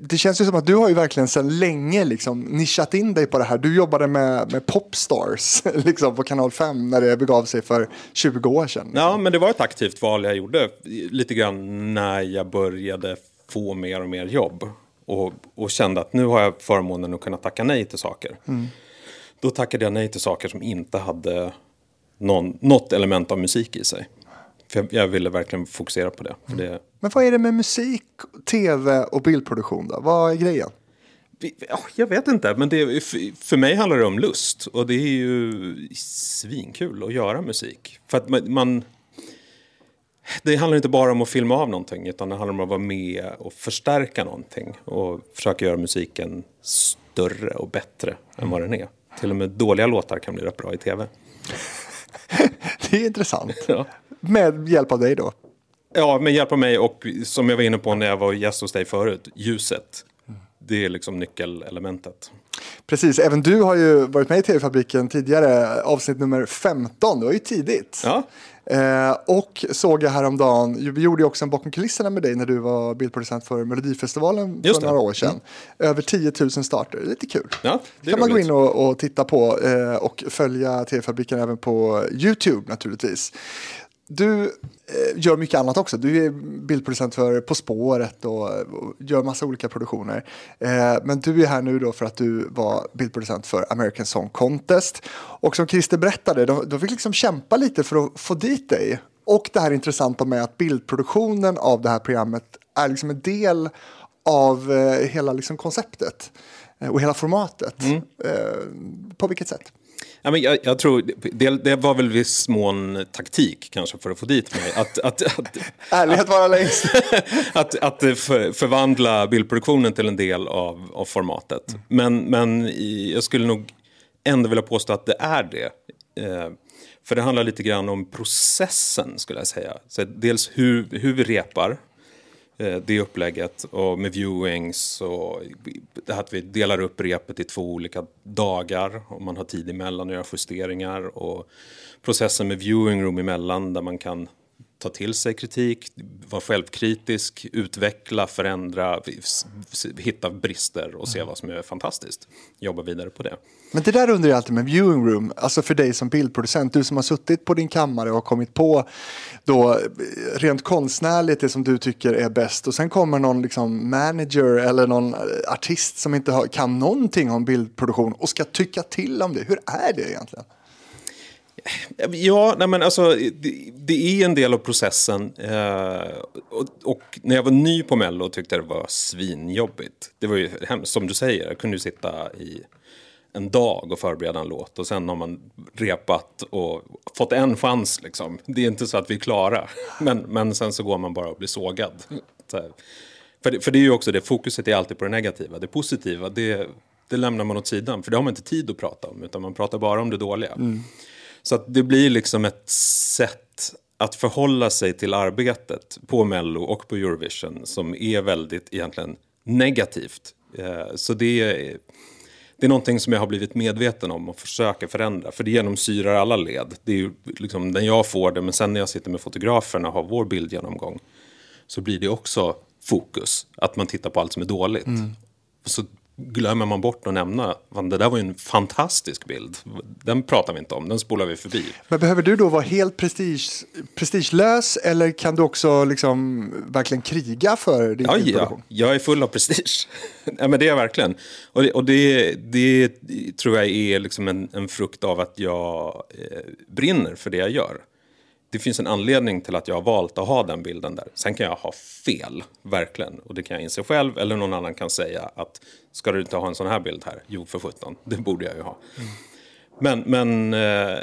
det känns ju som att du har ju verkligen sedan länge liksom nischat in dig på det här. Du jobbade med, med Popstars liksom på Kanal 5 när det begav sig för 20 år sedan.
Ja, men det var ett aktivt val jag gjorde lite grann när jag började få mer och mer jobb. Och, och kände att nu har jag förmånen att kunna tacka nej till saker. Då tackade jag nej till saker som inte hade någon, något element av musik i sig. För jag, jag ville verkligen fokusera på det. För det
Men vad är det med musik, tv och bildproduktion då? Vad är grejen?
jag vet inte, men det, för, mig handlar det om lust. Och det är ju svinkul att göra musik. För att man, man... Det handlar inte bara om att filma av någonting, utan det handlar om att vara med och förstärka någonting. Och försöka göra musiken större och bättre än vad den är. Till och med dåliga låtar kan bli rätt bra i tv.
Det är intressant.
Ja.
Med hjälp av dig då.
Ja, med hjälp av mig och som jag var inne på när jag var gäst hos dig förut, ljuset. Det är liksom nyckelelementet.
Precis, även du har ju varit med i TV-fabriken tidigare, avsnitt nummer 15, det var ju tidigt.
Ja,
Eh, och såg jag häromdagen, vi gjorde ju också en bakom kulisserna med dig när du var bildproducent för Melodifestivalen
Just
för
det.
några år sedan. Över 10 000 starter, lite kul.
Ja, det
kan man gå in och, och titta på eh, och följa TV-fabriken även på YouTube naturligtvis. Du eh, gör mycket annat också. Du är bildproducent för På spåret och, gör massa olika produktioner. Eh, men du är här nu då för att du var bildproducent för American Song Contest. Och som Christer berättade, de, de fick liksom kämpa lite för att få dit dig. Och det här intressanta med att bildproduktionen av det här programmet är liksom en del av eh, hela liksom konceptet och hela formatet. Eh, på vilket sätt?
Ja, men jag, jag tror, det, det var väl viss mån taktik kanske för att få dit mig. Att, att, att,
Ärlighet vara längst.
att, att för, förvandla bildproduktionen till en del av, av formatet. Men, men i, jag skulle nog ändå vilja påstå att det är det. Eh, för det handlar lite grann om processen skulle jag säga. Så dels hur, hur vi repar, Eh, det upplägget och med viewings och att vi delar upp repet i två olika dagar och man har tid emellan att göra justeringar och processen med viewing room emellan där man kan ta till sig kritik, vara självkritisk, utveckla, förändra, hitta brister och se vad som är fantastiskt. Jobba vidare på det.
Men det där undrar jag alltid med viewing room, alltså för dig som bildproducent, du som har suttit på din kammare och kommit på då rent konstnärligt det som du tycker är bäst och sen kommer någon liksom manager eller någon eh, artist som inte har, kan någonting om bildproduktion och ska tycka till om det. Hur är det egentligen?
Ja, nej men alltså, det, det är en del av processen. Eh, och, och när jag var ny på Mello tyckte jag det var svinjobbigt. Det var ju hemskt, som du säger, jag kunde ju sitta i en dag och förbereda en låt och sen har man repat och fått en chans liksom. Det är inte så att vi är klara, men, men sen så går man bara och blir sågad. Så. För, det, för det är ju också det, fokuset är alltid på det negativa. Det positiva, det, det lämnar man åt sidan, för det har man inte tid att prata om, utan man pratar bara om det dåliga. Mm. Så att det blir liksom ett sätt att förhålla sig till arbetet på Mello och på Eurovision som är väldigt egentligen negativt. Eh, Så det är, det är någonting som jag har blivit medveten om och försöker förändra. För det genomsyrar alla led. Det är ju liksom när jag får det, men sen när jag sitter med fotograferna och har vår bildgenomgång så blir det också fokus. Att man tittar på allt som är dåligt. Och så glömmer man bort att nämna, "Fan, det där var ju en fantastisk bild. Den pratar vi inte om, den spolar vi förbi.
Men behöver du då vara helt prestige, prestigelös eller kan du också liksom verkligen kriga för din
Ja, ja, jag är full av prestige. ja, men det är jag verkligen. Och det, och det, det tror jag är liksom en, en frukt av att jag eh, brinner för det jag gör. Det finns en anledning till att jag har valt att ha den bilden där. Sen kan jag ha fel, verkligen. Och det kan jag inse själv, eller någon annan kan säga att ska du inte ha en sån här bild här? Jo, för sjutton, det borde jag ju ha. Men, men eh,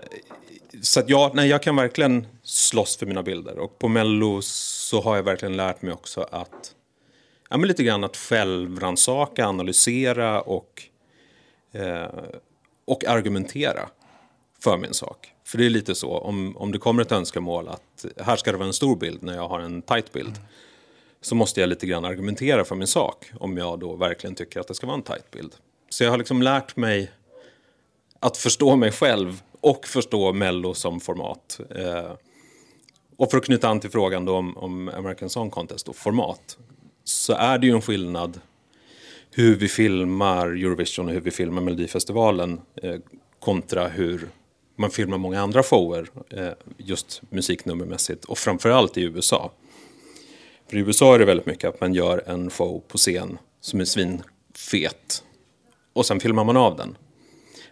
så att jag, nej, jag kan verkligen slåss för mina bilder. Och på Mello så har jag verkligen lärt mig också att ja, men lite grann att självrannsaka, analysera och, eh, och argumentera för min sak. För det är lite så, om, om det kommer ett önskemål att här ska det vara en stor bild när jag har en tight bild. Så måste jag lite grann argumentera för min sak om jag då verkligen tycker att det ska vara en tight bild. Så jag har liksom lärt mig att förstå mig själv och förstå Mello som format. Eh, och för att knyta an till frågan då om, om American Song Contest och format. Så är det ju en skillnad hur vi filmar Eurovision och hur vi filmar Melodifestivalen eh, kontra hur man filmar många andra shower eh, just musiknummermässigt och framförallt i USA. För i USA är det väldigt mycket att man gör en show på scen som är svinfet och sen filmar man av den.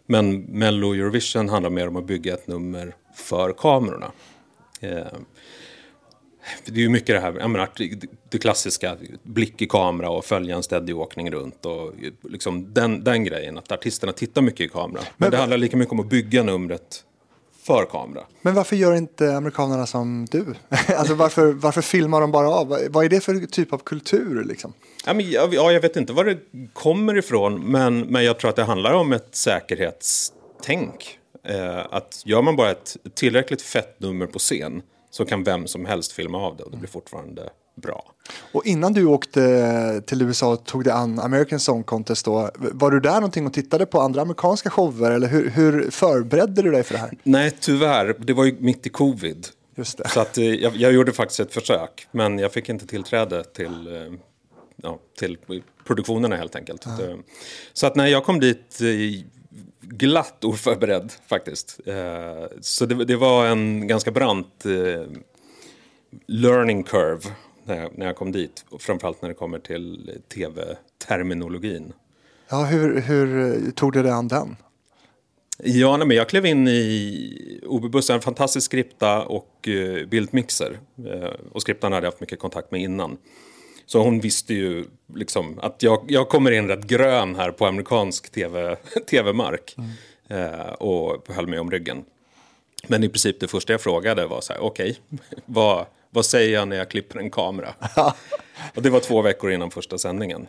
Men Mello Eurovision handlar mer om att bygga ett nummer för kamerorna. Eh, det är ju mycket det här, jag menar, det- klassiska, blick i kamera och följa en steadyåkning runt och liksom den, den grejen, att artisterna tittar mycket i kamera. Men,
Men-
det handlar lika mycket om att bygga numret för kamera.
Men varför gör inte amerikanerna som du? alltså varför, varför filmar de bara av? Vad- Vad är det för typ av kultur liksom?
Ja, men, jag, ja, jag vet inte var det kommer ifrån, men, men jag tror att det handlar om ett säkerhetstänk. Eh, att gör man bara ett tillräckligt fett nummer på scen så kan vem som helst filma av det och det blir fortfarande bra.
Och innan du åkte till USA och tog dig an American Song Contest då, var du där någonting och tittade på andra amerikanska shower eller hur, hur förberedde du dig för det här?
Nej, tyvärr. Det var ju mitt i covid.
Just det.
Så att, eh, jag, jag gjorde faktiskt ett försök, men jag fick inte tillträde till, eh, ja, till produktionerna helt enkelt. Det- Så att när jag kom dit eh, glatt oförberedd faktiskt. Eh, Så det, det var en ganska brant eh, learning curve när jag, när jag kom dit. Framförallt när det kommer till tv-terminologin.
Ja, hur, hur eh, tog du dig an den?
Ja, nej, men jag klev in i OB-bussen, en fantastisk skripta och bildmixer. Och skriptan hade jag haft mycket kontakt med innan. Så hon visste ju liksom att jag, jag kommer in rätt grön här på amerikansk TV, tv-mark. eh, och höll mig om ryggen. Men i princip det första jag frågade var så här, okej, vad, vad säger jag när jag klipper en kamera? och det var två veckor innan första sändningen.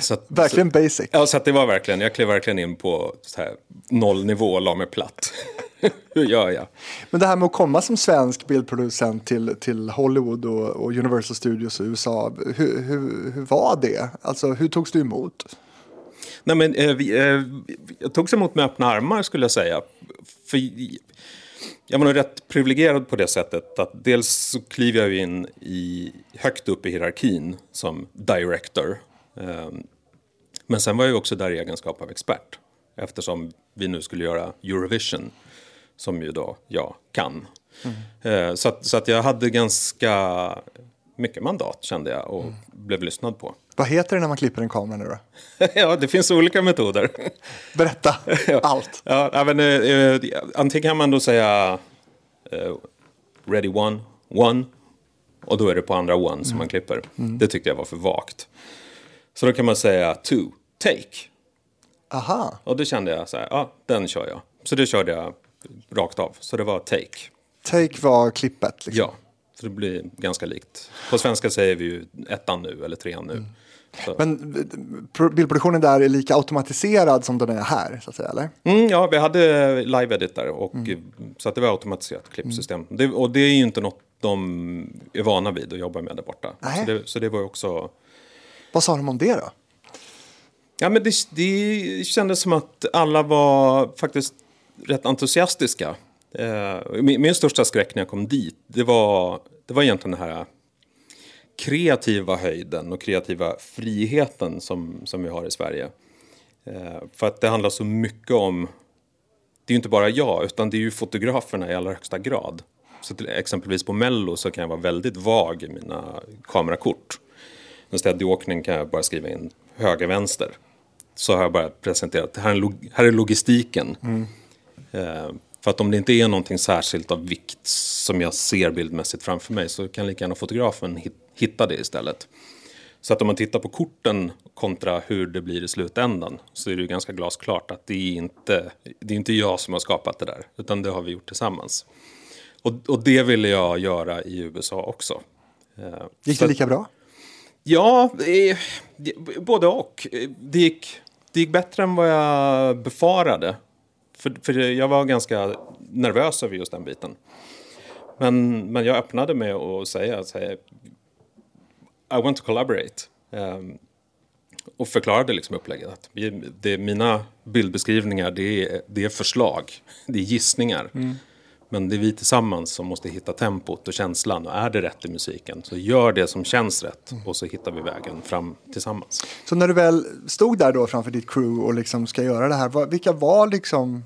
Så att,
Verkligen basic.
Ja, så att det var verkligen, jag klev verkligen in på så här, nollnivå och la mig platt. Hur gör jag?
Men det här med att komma som svensk bildproducent till, till Hollywood och, och Universal Studios i USA, hur, hur, hur var det? Alltså hur togs du emot?
Nej, men, eh, vi, eh, jag togs emot med öppna armar skulle jag säga. För jag var nog rätt privilegierad på det sättet att dels så kliver jag in i, högt upp i hierarkin som director. Eh, men sen var jag också där i egenskap av expert. Eftersom vi nu skulle göra Eurovision, som ju då jag kan. Eh, så att, så att jag hade ganska mycket mandat kände jag och blev lyssnad på.
Vad heter det när man klipper en kamera nu då?
ja, det finns olika metoder.
Berätta allt.
Ja, men, eh, eh, antingen kan man då säga eh, ready one, one. Och då är det på andra one som man klipper. Det tyckte jag var för vagt. Så då kan man säga two, take.
Aha,
Och då kände jag så här, ja, den kör jag. Så det körde jag rakt av. Så det var take.
take var klippet. Liksom.
Ja, så det blir ganska likt. På svenska säger vi ju ettan nu eller trean nu. Så.
Men pro- bildproduktionen där är lika automatiserad som den är här, så att säga, eller?
Mm, ja, vi hade live edit där och så att det var automatiserat klippsystem. Det, och det är ju inte något de är vana vid att jobba med där borta. Så det, så det var ju också...
Vad sa de om det då?
Ja, men det, det kändes som att alla var faktiskt rätt entusiastiska. Eh, min, min största skräck när jag kom dit, det var, det var egentligen den här kreativa höjden och kreativa friheten som, som vi har i Sverige. Eh, för att det handlar så mycket om, det är ju inte bara jag, utan det är ju fotograferna i allra högsta grad. Så till, exempelvis på Mello så kan jag vara väldigt vag i mina kamerakort. En städåkning kan jag bara skriva in höger, vänster. Så har jag bara presenterat, här är, log, här är logistiken. Eh, för att om det inte är någonting särskilt av vikt som jag ser bildmässigt framför mig så kan lika gärna fotografen hit, hitta det istället. Så att om man tittar på korten kontra hur det blir i slutändan så är det ju ganska glasklart att det är inte, det är inte jag som har skapat det där, utan det har vi gjort tillsammans. Och, och det ville jag göra i USA också. Eh,
Gick det lika bra?
Ja, eh, både och. Eh, det gick, det gick bättre än vad jag befarade. För, för jag var ganska nervös över just den biten. Men, men jag öppnade med att säga, att I want to collaborate. Um, och förklarade liksom upplägget. Att det, mina bildbeskrivningar det är, det är förslag, det är gissningar. Mm. Men det är vi tillsammans som måste hitta tempot och känslan. Och är det rätt i musiken så gör det som känns rätt. Och så hittar vi vägen fram tillsammans.
Så när du väl stod där då framför ditt crew och liksom ska göra det här, vilka var liksom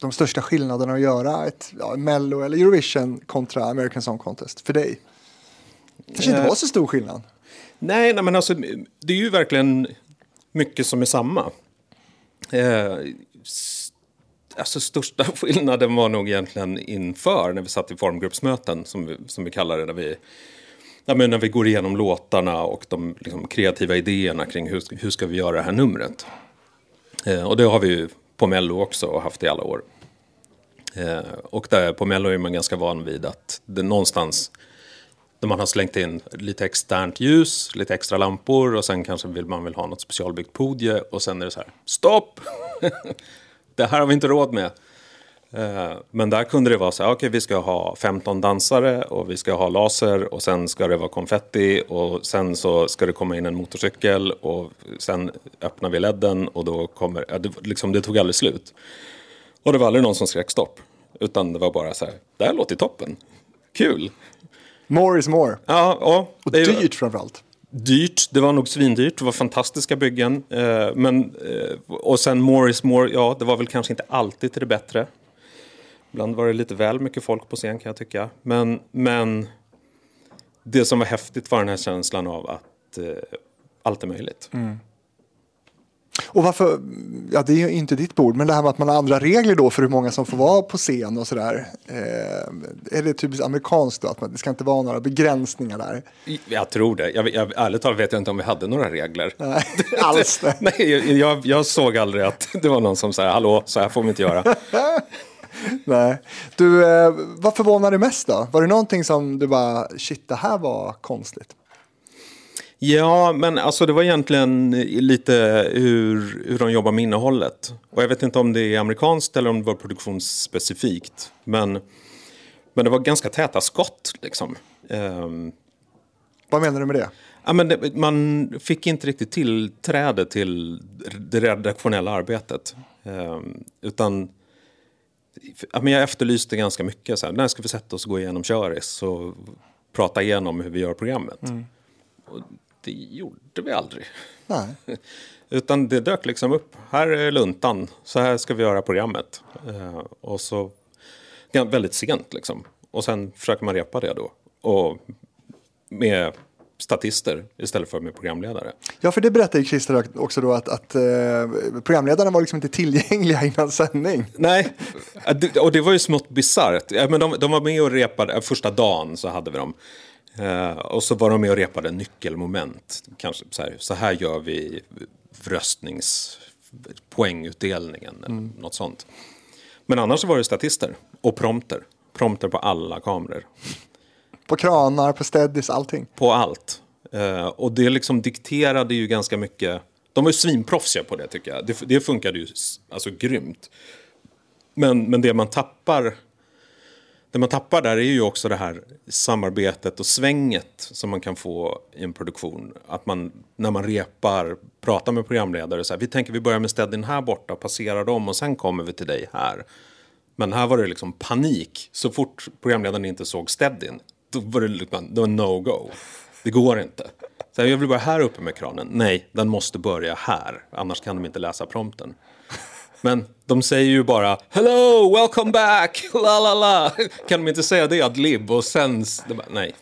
de största skillnaderna att göra ett ja, Mello eller Eurovision kontra American Song Contest för dig? kanske inte
Eh,
var så stor skillnad.
Nej, nej, men alltså det är ju verkligen mycket som är samma. Eh, alltså största skillnaden var nog egentligen inför när vi satt i formgruppsmöten som vi, som vi kallar det. När vi, ja, men när vi går igenom låtarna och de liksom, kreativa idéerna kring hur, hur ska vi göra det här numret. Eh, och det har vi ju på Mello också och haft i alla år. Eh, och där på Mello är man ganska van vid att det någonstans där man har slängt in lite externt ljus, lite extra lampor och sen kanske vill man vill ha något specialbyggt podie och sen är det så här, stopp! det här har vi inte råd med. Eh, Men där kunde det vara så här, okej vi ska ha 15 dansare och vi ska ha laser och sen ska det vara konfetti och sen så ska det komma in en motorcykel och sen öppnar vi ledden och då kommer, ja, det, liksom, det tog aldrig slut. Och det var aldrig någon som skrek stopp. Utan det var bara så här, det här låter toppen. Kul.
More is more.
Ja.
Och
är-
dyrt framförallt.
Dyrt, det var nog svindyrt, det var fantastiska byggen. Eh, men, eh, och sen more is more, ja det var väl kanske inte alltid till det bättre. Ibland var det lite väl mycket folk på scen kan jag tycka. Men, men det som var häftigt var den här känslan av att eh, allt är möjligt. Mm.
Och varför, ja det är ju inte ditt bord, men det här med att man har andra regler då för hur många som får vara på scen och sådär. Eh, är det typiskt amerikanskt då, att man, det ska inte vara några begränsningar där?
Jag tror det. Jag, jag, ärligt talat vet jag inte om vi hade några regler.
Nej, alls det.
Nej, jag, jag, såg aldrig att det var någon som sa hallå, så här får vi inte göra.
Nej. Du, eh, vad förvånar dig mest då? Var det någonting som du bara, shit det här var konstigt?
Ja, men alltså det var egentligen lite hur, hur de jobbar med innehållet. Och jag vet inte om det är amerikanskt eller om det var produktionsspecifikt. Men, men det var ganska täta skott liksom. Ehm,
Vad menar du med det?
ja, men det, man fick inte riktigt tillträde till det redaktionella arbetet. Ehm, utan ja, men jag efterlyste ganska mycket. Så här, när ska vi sätta oss och gå igenom köris och prata igenom hur vi gör programmet? Och det gjorde vi aldrig.
Nej.
Utan det dök liksom upp. Här är luntan, så här ska vi göra programmet. Eh, och så ja, väldigt sent liksom. Och sen försöker man repa det då. Och med statister istället för med programledare.
Ja, för det berättade ju Christer också då att, att eh, programledarna var liksom inte tillgängliga innan sändning.
Nej, och det var ju smått bisarrt. Ja, men de, de var med och repade, första dagen så hade vi dem. Eh, och så var de med och repade nyckelmoment. Kanske så här, så här gör vi röstnings poängutdelningen eller något sånt. Men annars så var det statister och prompter. Prompter på alla kameror.
På kranar, på steadys, allting.
På allt. Eh, och det liksom dikterade ju ganska mycket. De var ju svinproffsiga på det tycker jag. Det, det funkade ju alltså grymt. Men, men det man tappar det man tappar där är ju också det här samarbetet och svänget som man kan få i en produktion. Att man, när man repar, pratar med programledare, så här, vi tänker vi börjar med steadin här borta och passerar dem och sen kommer vi till dig här. Men här var det liksom panik. Så fort programledaren inte såg steadin, då var det liksom, det var no-go. Det går inte. Så här, jag vill börja här uppe med kranen. Nej, den måste börja här. Annars kan de inte läsa prompten. Men de säger ju bara Hello, welcome back, la la la. Kan de inte säga det ad lib och sen... bara, nej.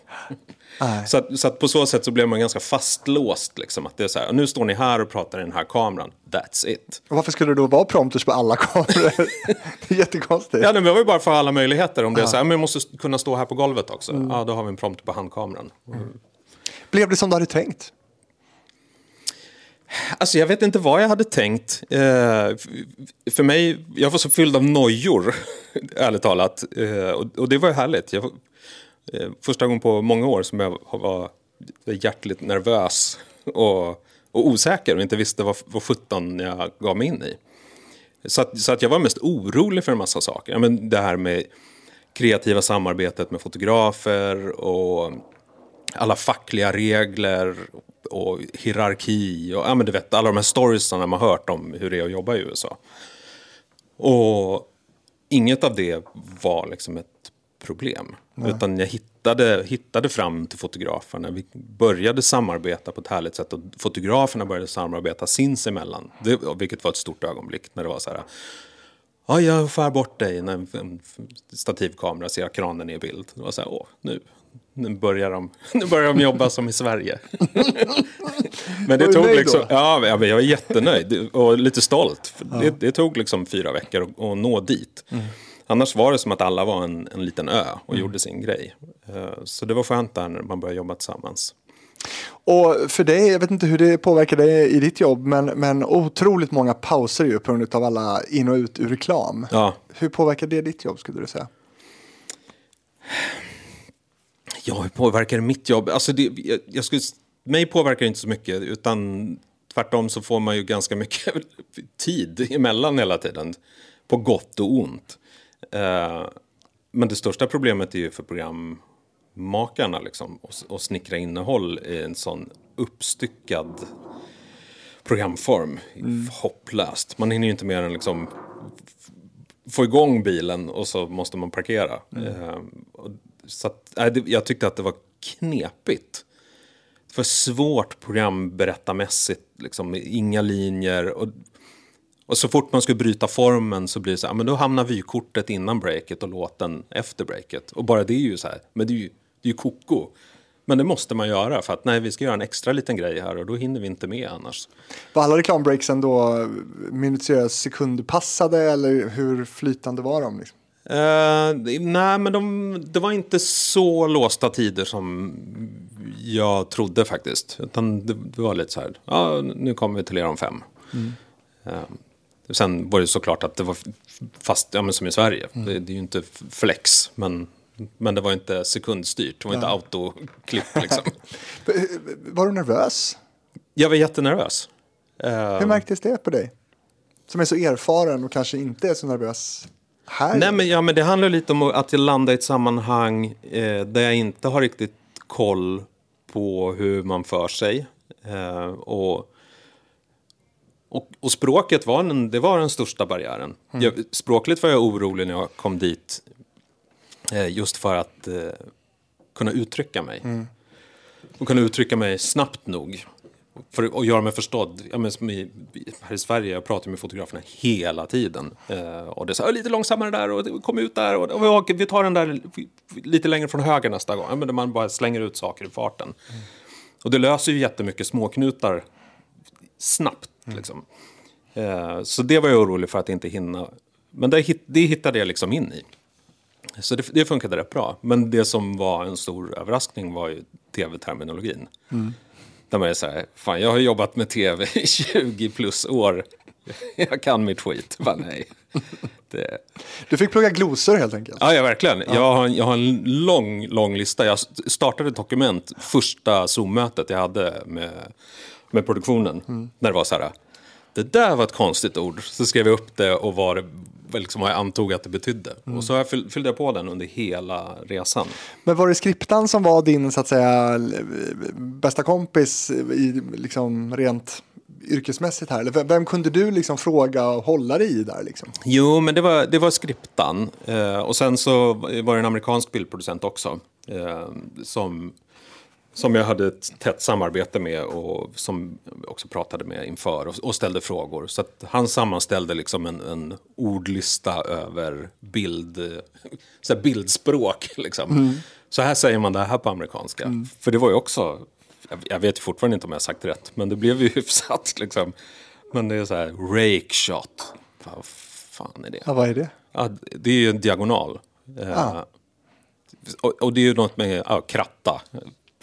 Så, att, så att på så sätt så blev man ganska fastlåst. Liksom, att det är så här, nu står ni här och pratar i den här kameran. That's it.
Och varför skulle det då vara prompters på alla kameror? det är jättekonstigt.
Ja, nej, men det var ju bara för alla möjligheter. Om det är så här, men jag måste kunna stå här på golvet också. Ja, då har vi en prompt på handkameran.
Blev det som du hade tänkt?
Alltså jag vet inte vad jag hade tänkt. Eh, för mig, jag var så fylld av nojor, ärligt talat. Eh, och, och det var ju härligt. Jag, var- eh, första gången på många år som jag var hjärtligt nervös och, och osäker och inte visste vad, vad sjutton jag gav mig in i. Så att, så att jag var mest orolig för en massa saker. Ja, Men det här med kreativa samarbetet med fotografer och alla fackliga regler och hierarki och ja, men du vet, alla de här storiesarna man hört om hur det är att jobba i USA. Och inget av det var liksom ett problem. Utan jag hittade, hittade fram till fotograferna. Vi började samarbeta på ett härligt sätt och fotograferna började samarbeta sinsemellan. Det, vilket var ett stort ögonblick när det var så här. Ja, jag skär bort dig när en stativkamera ser kranen i bild. Det var så här, åh, nu, nu, börjar de, nu börjar de jobba som i Sverige. Men det tog liksom,
då?
ja, jag var jättenöjd och lite stolt. För Det, det tog liksom fyra veckor att, att nå dit. Annars var det som att alla var en, en liten ö och gjorde sin grej. Eh, Så det var skönt där när man började jobba tillsammans.
Och för dig, jag vet inte hur det påverkar dig i ditt jobb, men, men otroligt många pauser ju på grund av alla in och ut ur reklam.
Ja.
Hur påverkar det ditt jobb skulle du säga?
Ja, hur påverkar det mitt jobb? Alltså det, jag, jag skulle, mig påverkar det inte så mycket, utan tvärtom så får man ju ganska mycket tid emellan hela tiden. På gott och ont. Eh, men det största problemet är ju för programmakarna liksom. snickra innehåll i en sån uppstyckad programform. Hopplöst. Man hinner ju inte mer än liksom få igång bilen och så måste man parkera. Eh, och, så att, nej, jag tyckte att det var knepigt. För svårt programberättarmässigt, liksom, inga linjer. Och, och så fort man skulle bryta formen så blir det så här, men då hamnar vykortet innan breaket och låten efter breaket. Och bara det är ju så här, men det är ju, det är ju koko. Men det måste man göra för att nej, vi ska göra en extra liten grej här och då hinner vi inte med annars.
Var alla reklambreaksen då minutiöst sekundpassade eller hur flytande var de? Liksom?
Eh, nej, men de, det var inte så låsta tider som jag trodde faktiskt. Utan det, det var lite så här, ja, nu kommer vi till er om fem. Eh, sen var det såklart att det var fast, ja men som i Sverige. Det, det är ju inte flex, men, men det var inte sekundstyrt. Det var inte autoklipp liksom.
Var du nervös?
jag var jättenervös. Eh,
Hur märktes det på dig? Som är så erfaren och kanske inte är så nervös här.
Nej, men, ja, men det handlar lite om att jag landar i ett sammanhang eh, där jag inte har riktigt koll på hur man för sig. Eh, och, och, och språket var, en, det var den största barriären. Jag, språkligt var jag orolig när jag kom dit. Eh, just för att eh, kunna uttrycka mig. Och kunna uttrycka mig snabbt nog. För att göra mig förstådd. Ja, men i, här i Sverige, jag pratar med fotograferna hela tiden. Eh, och det är så här, lite långsammare där och kom ut där. Och, och vi, tar den där lite längre från höger nästa gång. Ja, men man bara slänger ut saker i farten. Och det löser ju jättemycket småknutar snabbt. Liksom. Eh, så det var jag orolig för att inte hinna. Men det, det hittade jag liksom in i. Så det, det funkade rätt bra. Men det som var en stor överraskning var ju tv-terminologin. Där man är så här, fan jag har jobbat med tv i 20 plus år. Jag kan mitt skit. Bara, nej. Det,
Du fick plugga glosor helt enkelt.
ja, ja, verkligen. Jag, har, jag har en lång, lång lista. Jag startade ett dokument första Zoom-mötet jag hade med, med produktionen. När det var så här, det där var ett konstigt ord. Så skrev jag upp det och vad liksom vad jag antog att det betydde. Och så jag fyll, fyllde jag på den under hela resan.
Men var det skriptan som var din så att säga bästa kompis i liksom rent yrkesmässigt här? Eller vem, vem kunde du liksom fråga och hålla dig i där liksom?
Jo, men det var, det var skriptan. Eh, och sen så var det en amerikansk bildproducent också. Eh, som, som jag hade ett tätt samarbete med och som också pratade med inför och, och ställde frågor. Så att han sammanställde liksom en, en ordlista över bild, så bildspråk. Liksom. Så här säger man det här på amerikanska. För det var ju också, jag, jag vet fortfarande inte om jag har sagt rätt, men det blev ju hyfsat. Liksom. Men det är så här, rake shot. Vad fan är det?
Ja, vad är det?
Ja, det är ju en diagonal. Eh, och, och det är ju något med ja, kratta.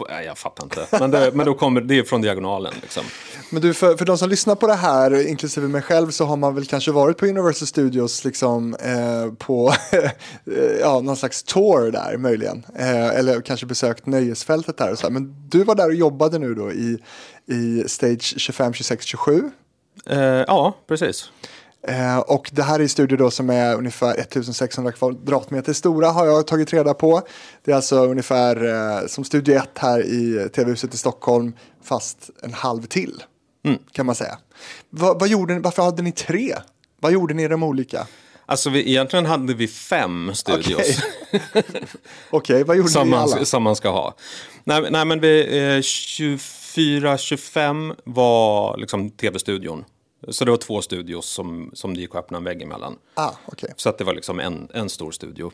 Nej, jag fattar inte. Men, det, men då kommer det är från diagonalen. Liksom.
Men du, för, för de som lyssnar på det här, inklusive mig själv, så har man väl kanske varit på Universal Studios liksom, eh, på eh, ja, någon slags tour där möjligen. Eh, eller kanske besökt nöjesfältet där och så här. Men du var där och jobbade nu då i, i Stage 25, 26, 27.
Eh, ja, precis.
Eh, och det här är en studio då som är ungefär 1600 kvadratmeter stora har jag tagit reda på. Det är alltså ungefär eh, som Studio 1 här i TV-huset i Stockholm fast en halv till kan man säga. Vad, vad gjorde ni, varför hade ni tre? Vad gjorde ni i de olika?
Alltså vi, egentligen hade vi fem studios.
Okej, vad gjorde
som,
ni alla?
man, som man ska ha. Nej, nej men vi, eh, 24-25 var liksom tv-studion. Så det var två studios som, som det gick att öppna en vägg emellan.
Ah, okej.
Så att det var liksom en, en stor studio.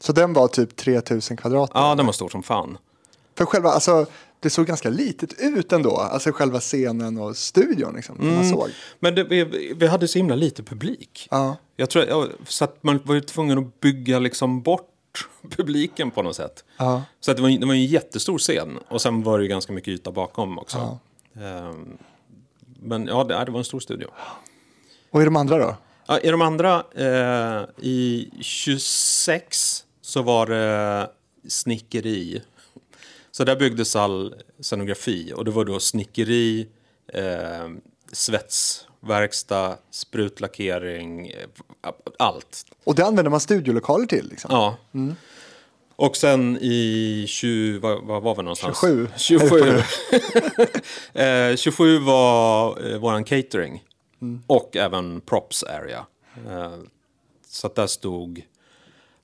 Så den var typ 3000 kvadrat?
Ja, den var stor som fan.
För själva, alltså, det såg ganska litet ut ändå, alltså själva scenen och studion liksom, som
Mm.
man såg.
Men det, vi, vi hade så himla lite publik.
Ja.
Jag tror, ja, så att man var ju tvungen att bygga liksom bort publiken på något sätt.
Ja.
Så att det, var, det var en jättestor scen. Och sen var det ju ganska mycket yta bakom också. Ehm, men ja, det, det var en stor studio.
Och i de andra då?
Ja, I de andra, eh, i 26 så var det snickeri. Så där byggdes all scenografi och det var då snickeri, eh, svetsverkstad, sprutlackering, eh, allt.
Och det använder man studiolokaler till liksom?
Ja. Och sen i 20, vad, vad var vi någonstans?
27.
27. eh, 27 var eh, våran catering. Och även props area. Eh, Så att där stod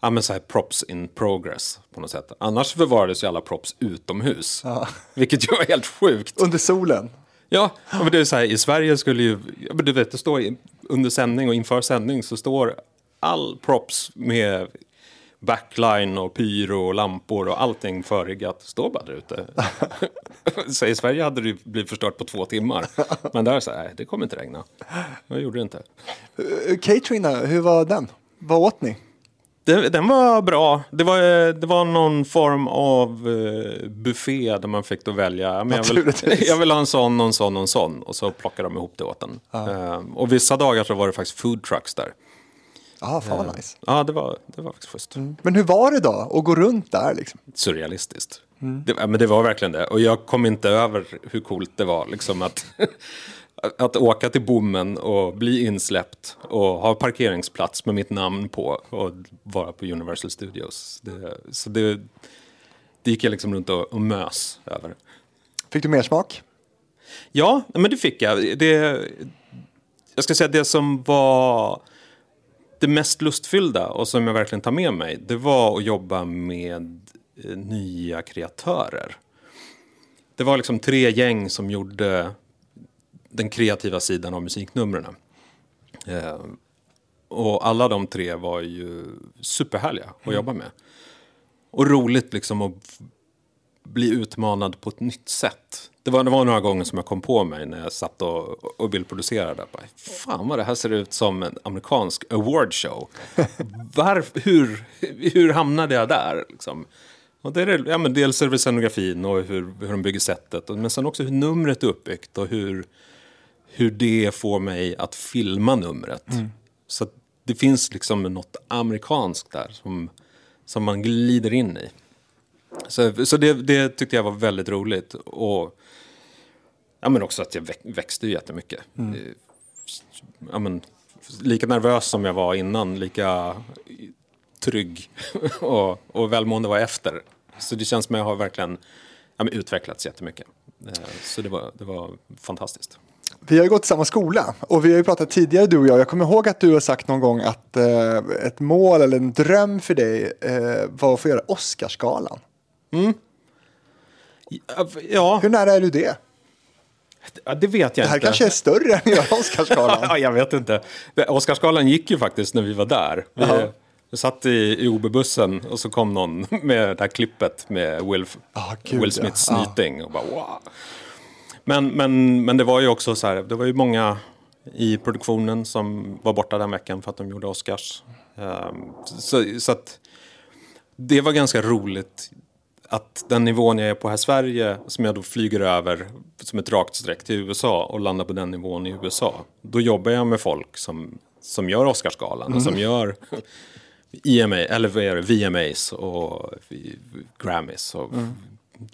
ja, men så här props in progress på något sätt. Annars förvarades ju alla props utomhus. Vilket ju var helt sjukt.
Under solen.
Ja, ja, men det är så här, i Sverige skulle ju, ja, du vet, det står under sändning och inför sändning så står all props med backline och pyro och lampor och allting förriggat står bara där ute. så i Sverige hade det blivit förstört på två timmar. Men där så här, nej, det kommer inte regna. Jag gjorde det inte.
Eh, Catering, hur var den? Vad åt ni?
Det, den var bra. Det var, eh, det var någon form av eh, buffé där man fick då välja. ja, Men jag, vill, jag vill ha en sån, en sån en sån. Och så plockade de ihop det åt den. Eh, och vissa dagar så var det faktiskt food trucks där.
Ja, fan vad nice.
Ja, det var, det var faktiskt schysst.
Men hur var det då att gå runt där liksom?
Surrealistiskt. Det, ja, men det var verkligen det. Och jag kom inte över hur coolt det var. Liksom att, att åka till bommen och bli insläppt och ha parkeringsplats med mitt namn på och vara på Universal Studios. Det, så det, det gick jag liksom runt och, och mös över.
Fick du mer smak?
Ja, men det fick jag. Det, jag ska säga det som var det mest lustfyllda och som jag verkligen tar med mig, det var att jobba med eh, nya kreatörer. Det var liksom tre gäng som gjorde den kreativa sidan av musiknumren. Eh, och alla de tre var ju superhärliga att jobba med. Och roligt liksom att bli utmanad på ett nytt sätt. Det var, det var några gånger som jag kom på mig när jag satt och, och bildproducerade. Bara, Fan vad det här ser ut som en amerikansk awardshow. Varf, hur, hur hamnade jag där? Liksom? Och det är, ja, men dels är det scenografin och hur, hur de bygger sättet. Men sen också hur numret är uppbyggt och hur, hur det får mig att filma numret. Så att det finns liksom något amerikanskt där som, som man glider in i. Så, så det, det tyckte jag var väldigt roligt. Och ja, men också att jag väx, växte ju jättemycket. Eh, Ja, men, lika nervös som jag var innan, lika trygg och, och välmående var efter. Så det känns som att jag har verkligen ja, men utvecklats jättemycket. Eh, Så det var, det var fantastiskt.
Vi har ju gått i samma skola och vi har ju pratat tidigare du och jag. Jag kommer ihåg att du har sagt någon gång att eh, ett mål eller en dröm för dig eh, var att få göra Oscarsgalan.
Ja,
Hur nära är du det?
ja, det vet jag
Det här
inte.
kanske är större än göra Oscarsgalan.
ja, jag vet inte. Oscarsgalan gick ju faktiskt när vi var där. Vi,
Jaha.
vi satt i, i OB-bussen och så kom någon med det här klippet med Will,
Ah, gud,
Will Smiths
ja.
snyting. Och bara, wow. men, men, men det var ju också så här, det var ju många i produktionen som var borta den veckan för att de gjorde Oscars. Ehm, så, så att det var ganska roligt att den nivån jag är på här i Sverige, som jag då flyger över som ett rakt streck till USA och landar på den nivån i USA. Då jobbar jag med folk som, som gör Oscarsgalan och som gör EMA, eller vad är det, VMAs och Grammys och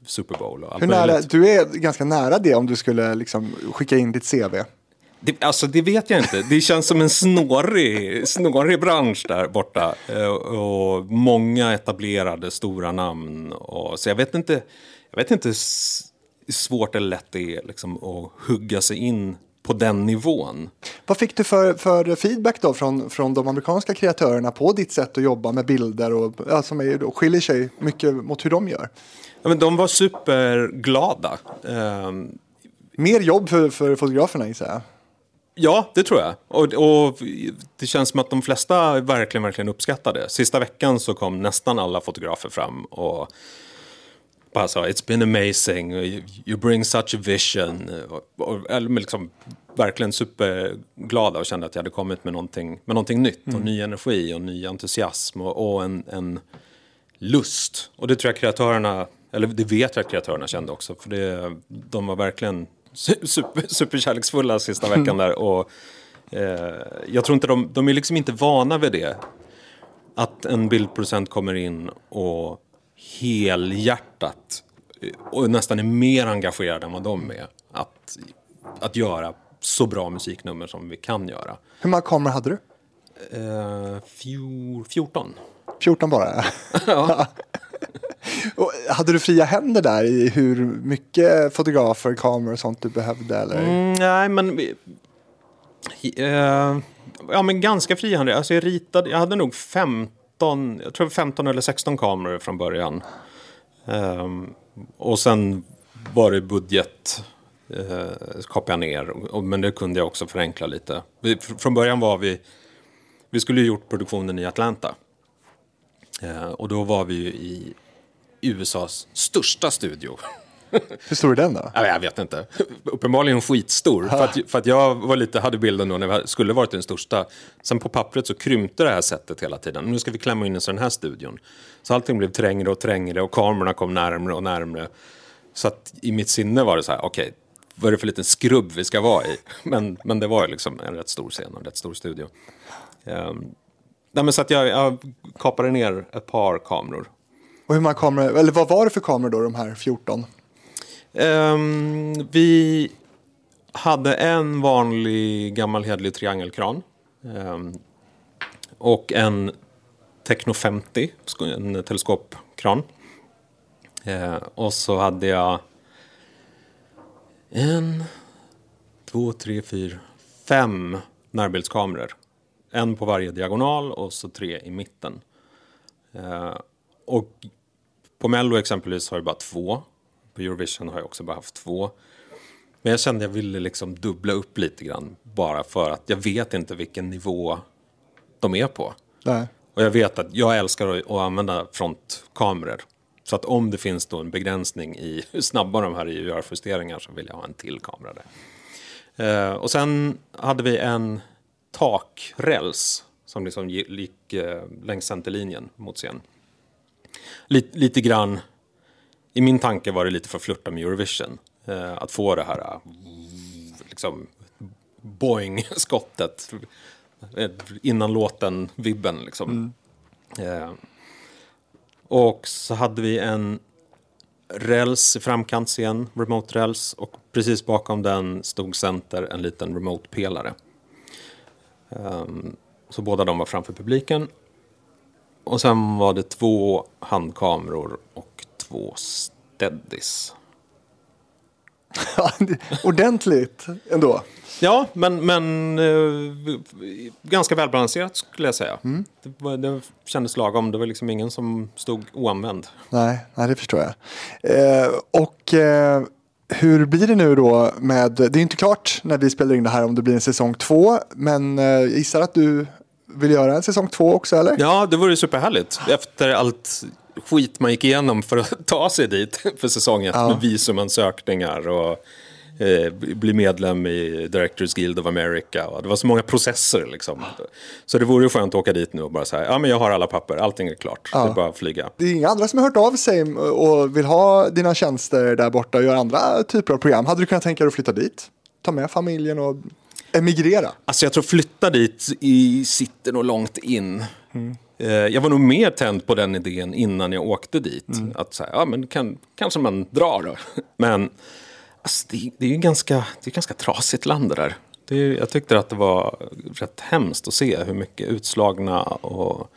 Super Bowl och allt
Hur nära,
möjligt.
du är ganska nära det om du skulle liksom skicka in ditt CV.
Det, alltså det vet jag inte. Det känns som en snårig, snårig bransch där borta. Eh, Och många etablerade stora namn. Och, så jag vet inte, jag vet inte hur svårt eller lätt det är liksom, att hugga sig in på den nivån.
Vad fick du för, för feedback då från, från de amerikanska kreatörerna på ditt sätt att jobba med bilder och då, skiljer sig mycket mot hur de gör?
Ja, men de var superglada. Ehm,
Mer jobb för, för fotograferna gissar jag.
Ja, det tror jag. Och, och det känns som att de flesta verkligen, verkligen uppskattar det. Sista veckan så kom nästan alla fotografer fram och bara sa It's been amazing, you, bring such a vision. Och, och, eller liksom verkligen superglada och kände att jag hade kommit med någonting, med någonting nytt och ny energi och ny entusiasm och, och en, en lust. Och det tror jag kreatörerna, eller det vet jag att kreatörerna kände också, för det, de var verkligen super, superkärleksfulla sista veckan där. Och, eh, jag tror inte de, de är liksom inte vana vid det. Att en bildproducent kommer in och helhjärtat eh, och nästan är mer engagerad än vad de är. Att, att göra så bra musiknummer som vi kan göra.
Hur många kameror hade du?
Eh, fjor, 14.
14 bara? och hade du fria händer där i hur mycket fotografer, kameror och sånt du behövde? Eller?
Mm, nej, men... Uh, ja, men ganska frihandig. Alltså jag ritade, jag hade nog 15, jag tror 15 eller 16 kameror från början. Um, och sen var det budget, eh, uh, kapade jag ner. Och, men det kunde jag också förenkla lite. Vi, fr- från början var vi, vi skulle ju gjort produktionen i Atlanta. Eh, och då var vi ju i USAs största studio.
Hur stor är den då?
Ja, jag vet inte. Uppenbarligen skitstor. För att, för att jag var lite, hade bilden då när vi skulle varit den största. Sen på pappret så krympte det här sättet hela tiden. Nu ska vi klämma in i den här studion. Så allting blev trängre och trängre och kamerorna kom närmre och närmre. Så att i mitt sinne var det så här, okej, vad är det för liten skrubb vi ska vara i? Men, men det var ju liksom en rätt stor scen och en rätt stor studio. Um, nej, men så att jag, jag kapade ner ett par kameror.
Och hur många kameror, eller vad var det för kameror då, de här 14?
Um, ehm, vi hade en vanlig gammal hederlig triangelkran. Um, och en Techno 50, en teleskopkran. Uh, och så hade jag en, två, tre, fyra, fem närbildskameror. En på varje diagonal och så tre i mitten. Uh, och på Mello exempelvis har jag bara två. På Eurovision har jag också bara haft två. Men jag kände att jag ville liksom dubbla upp lite grann. Bara för att jag vet inte vilken nivå de är på.
Nej.
Och jag vet att jag älskar att, att använda frontkameror. Så att om det finns då en begränsning i hur snabba de här är i att göra justeringar så vill jag ha en till kamera där. Eh, och sen hade vi en takräls som liksom gi- gick eh, längs centerlinjen mot scen. Lite, lite grann, i min tanke var det lite för att flirta med Eurovision. Eh, att få det här eh, liksom boing-skottet eh, innan låten, vibben liksom. Eh, och så hade vi en räls i framkantsscen, remote-räls. Och precis bakom den stod center en liten remote-pelare. Ehm, så båda de var framför publiken. Och sen var det två handkameror och två
det- Ordentligt ändå.
Ja, men, men eh, ganska välbalanserat skulle jag säga. Det, var, det kändes lagom. Det var liksom ingen som stod oanvänd.
Nej, nej, det förstår jag. Eh, och eh, hur blir det nu då med, det är inte klart när vi spelar in det här om det blir en säsong två, men eh, jag gissar att du vill göra en säsong två också eller?
Ja, det vore superhärligt. Efter allt skit man gick igenom för att ta sig dit för säsongen.
Ja.
Med visumansökningar och eh, bli medlem i Directors Guild of America. Och det var så många processer liksom. Så det vore ju skönt att åka dit nu och bara säga, ja men jag har alla papper, allting är klart. Det är bara att flyga.
Det är inga andra som har hört av sig och vill ha dina tjänster där borta och göra andra typer av program. Hade du kunnat tänka dig att flytta dit? Ta med familjen och emigrera?
Alltså jag tror flytta dit i, sitter nog långt in. Eh, Jag var nog mer tänd på den idén innan jag åkte dit. Att säga, ja men kan, kanske man drar då. Men alltså, det, det är ju ganska, det är ganska trasigt land det där. Det jag tyckte att det var rätt hemskt att se hur mycket utslagna och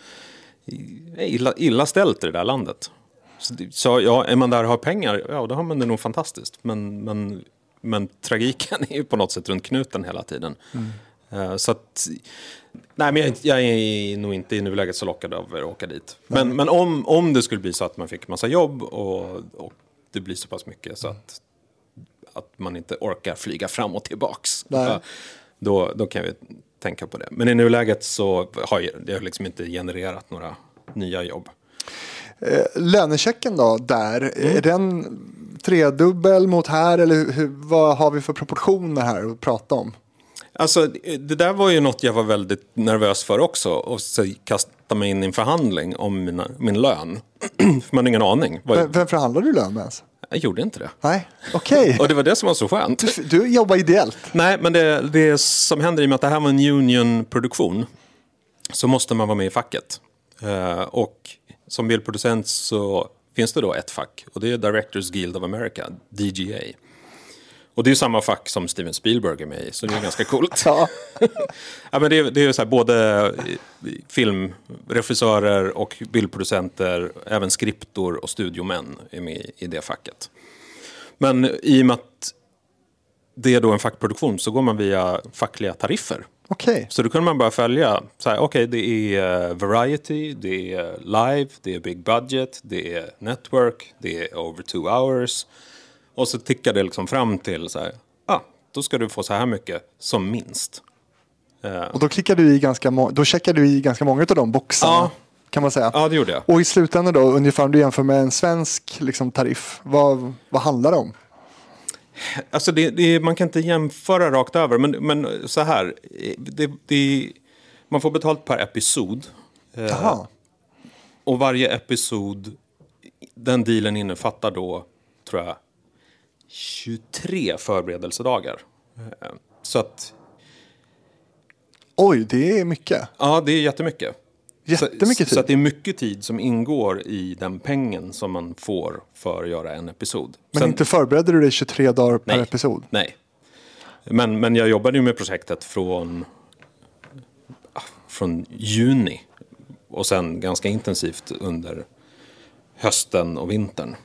illa, illa ställt i det där landet. Så, så ja, är man där och har pengar, ja då har man det nog fantastiskt. Men, men, men tragiken är ju på något sätt runt knuten hela tiden. Eh, så att, nej men jag, är inte- jag är nog inte i nuläget så lockad av att åka dit. Men, men om, om det skulle bli så att man fick massa jobb och, och det blir så pass mycket så att, att man inte orkar flyga fram och tillbaks.
Nej.
Då, då kan vi tänka på det. Men i nuläget så har jag- det har liksom inte genererat några nya jobb.
Eh, lönechecken då, där,
Mm.
är den tredubbel mot här eller hur, vad har vi för proportioner här att prata om?
Alltså, det där var ju något jag var väldigt nervös för också. Och så kasta mig in i en förhandling om mina, min lön. för man har ingen aning.
Vem, vem förhandlar du lön med ens?
Jag gjorde inte det.
Nej, okej.
Och det var det som var så skönt.
Du, du jobbar ideellt.
Nej, men det, det som händer i och med att det här var en union-produktion så måste man vara med i facket. Eh, och som bildproducent så finns det då ett fack och det är Directors Guild of America, DGA. Och det är ju samma fack som Steven Spielberg är med i, så det är ganska coolt.
Ja.
Ja, men det, är- det är så här, både filmregissörer och bildproducenter, även skriptor och studiomän är med i det facket. Men i och med att det är då en fackproduktion så går man via fackliga tariffer.
Okej.
Så då kunde man bara följa, okej det är eh, variety, det är live, det är big budget, det är network, det är over two hours. Och så tickar det liksom fram till så här, ah, då ska du få så här mycket som minst.
Och då klickar du i ganska då checkar du i ganska många av de boxarna.
Ja.
Kan man säga.
Ja, det gjorde jag.
Och i slutändan då, ungefär om du jämför med en svensk liksom, tariff, vad, vad handlar det om?
Alltså det, det, man kan inte jämföra rakt över, men, men så här. Det, det, man får betalt per episod. Eh,
Jaha.
Och varje episod, den dealen innefattar då, tror jag, 23 förberedelsedagar. Eh, Så att,
Oj, det är mycket.
ja, det är jättemycket.
Jättemycket
så,
tid.
Så att det är mycket tid som ingår i den pengen som man får för att göra en episod.
Men
Sen-
inte förberedde du dig 23 dagar per
Nej.
episod?
Nej. Men, men jag jobbade ju med projektet från, ah, från juni och sen ganska intensivt under hösten och vintern.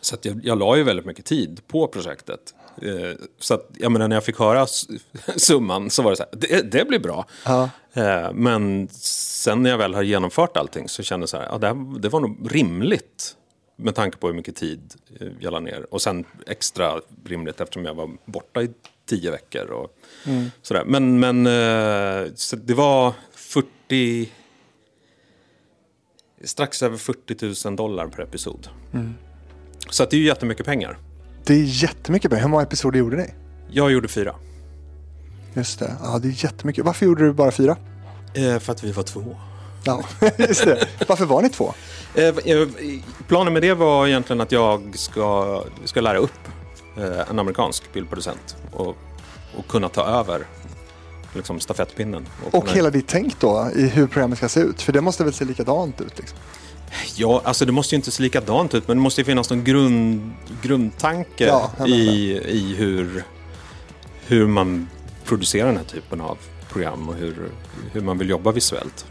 Så att jag, jag la ju väldigt mycket tid på projektet. Eh, så att, jag menar, när jag fick höra summan så var det så här, det, det blir bra.
Ja.
Eh, men sen när jag väl har genomfört allting så kände jag så här, ja, det, här, det var nog rimligt med tanke på hur mycket tid eh, jag la ner. Och sen extra rimligt eftersom jag var borta i tio veckor. Och sådär. Men, men så det var 40... Strax över 40 000 dollar per episod. Så att det är ju jättemycket pengar.
Det är jättemycket pengar. Hur många episoder gjorde ni?
Jag gjorde fyra.
Just det. Ja, det är jättemycket. Varför gjorde du bara fyra?
Eh, för att vi var två.
Ja, just det. Varför var ni två?
Eh, eh, Planen med det var egentligen att jag ska, ska lära upp eh, en amerikansk bildproducent och, och kunna ta över liksom, stafettpinnen.
Och
kunna-
hela ditt tänk då i hur programmet ska se ut? För det måste väl se likadant ut? Liksom.
Ja, alltså det måste ju inte se likadant ut men det måste ju finnas någon grund, grundtanke
Ja,
i, i hur, hur man producerar den här typen av program och hur, hur man vill jobba visuellt.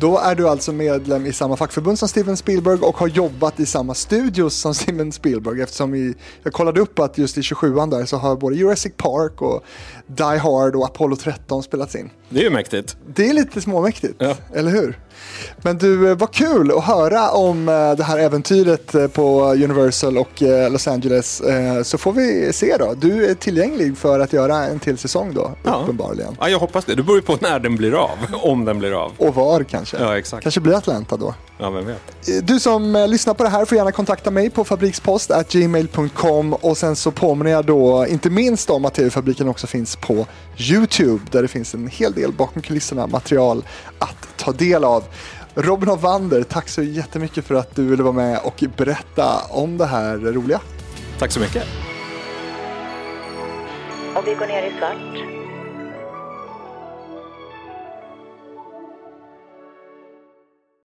Då är du alltså medlem i samma fackförbund som Steven Spielberg och har jobbat i samma studios som Steven Spielberg eftersom i, jag kollade upp att just i 27an där så har både Jurassic Park och Die Hard och Apollo 13 spelats in.
Det är ju mäktigt.
Det är lite småmäktigt,
Ja.
eller hur? Men du, eh, vad kul att höra om eh, det här äventyret eh, på Universal och Los Angeles. Så får vi se då. Du är tillgänglig för att göra en till säsong då,
Ja.
uppenbarligen.
Ja, jag hoppas det. Det beror ju på när den blir av, om den blir av.
Och var kanske.
Ja, exakt.
Kanske blir Atlanta då.
Ja, vem vet.
Eh, Du som eh, lyssnar på det här får gärna kontakta mig på fabrikspost.gmail.com och sen så påminner jag då inte minst om att TV-fabriken också finns på YouTube där det finns en hel del bakom kulisserna material att ta del av. Robin Hovander, tack så jättemycket för att du ville vara med och berätta om det här roliga.
Tack så mycket.
Och vi går ner i svart.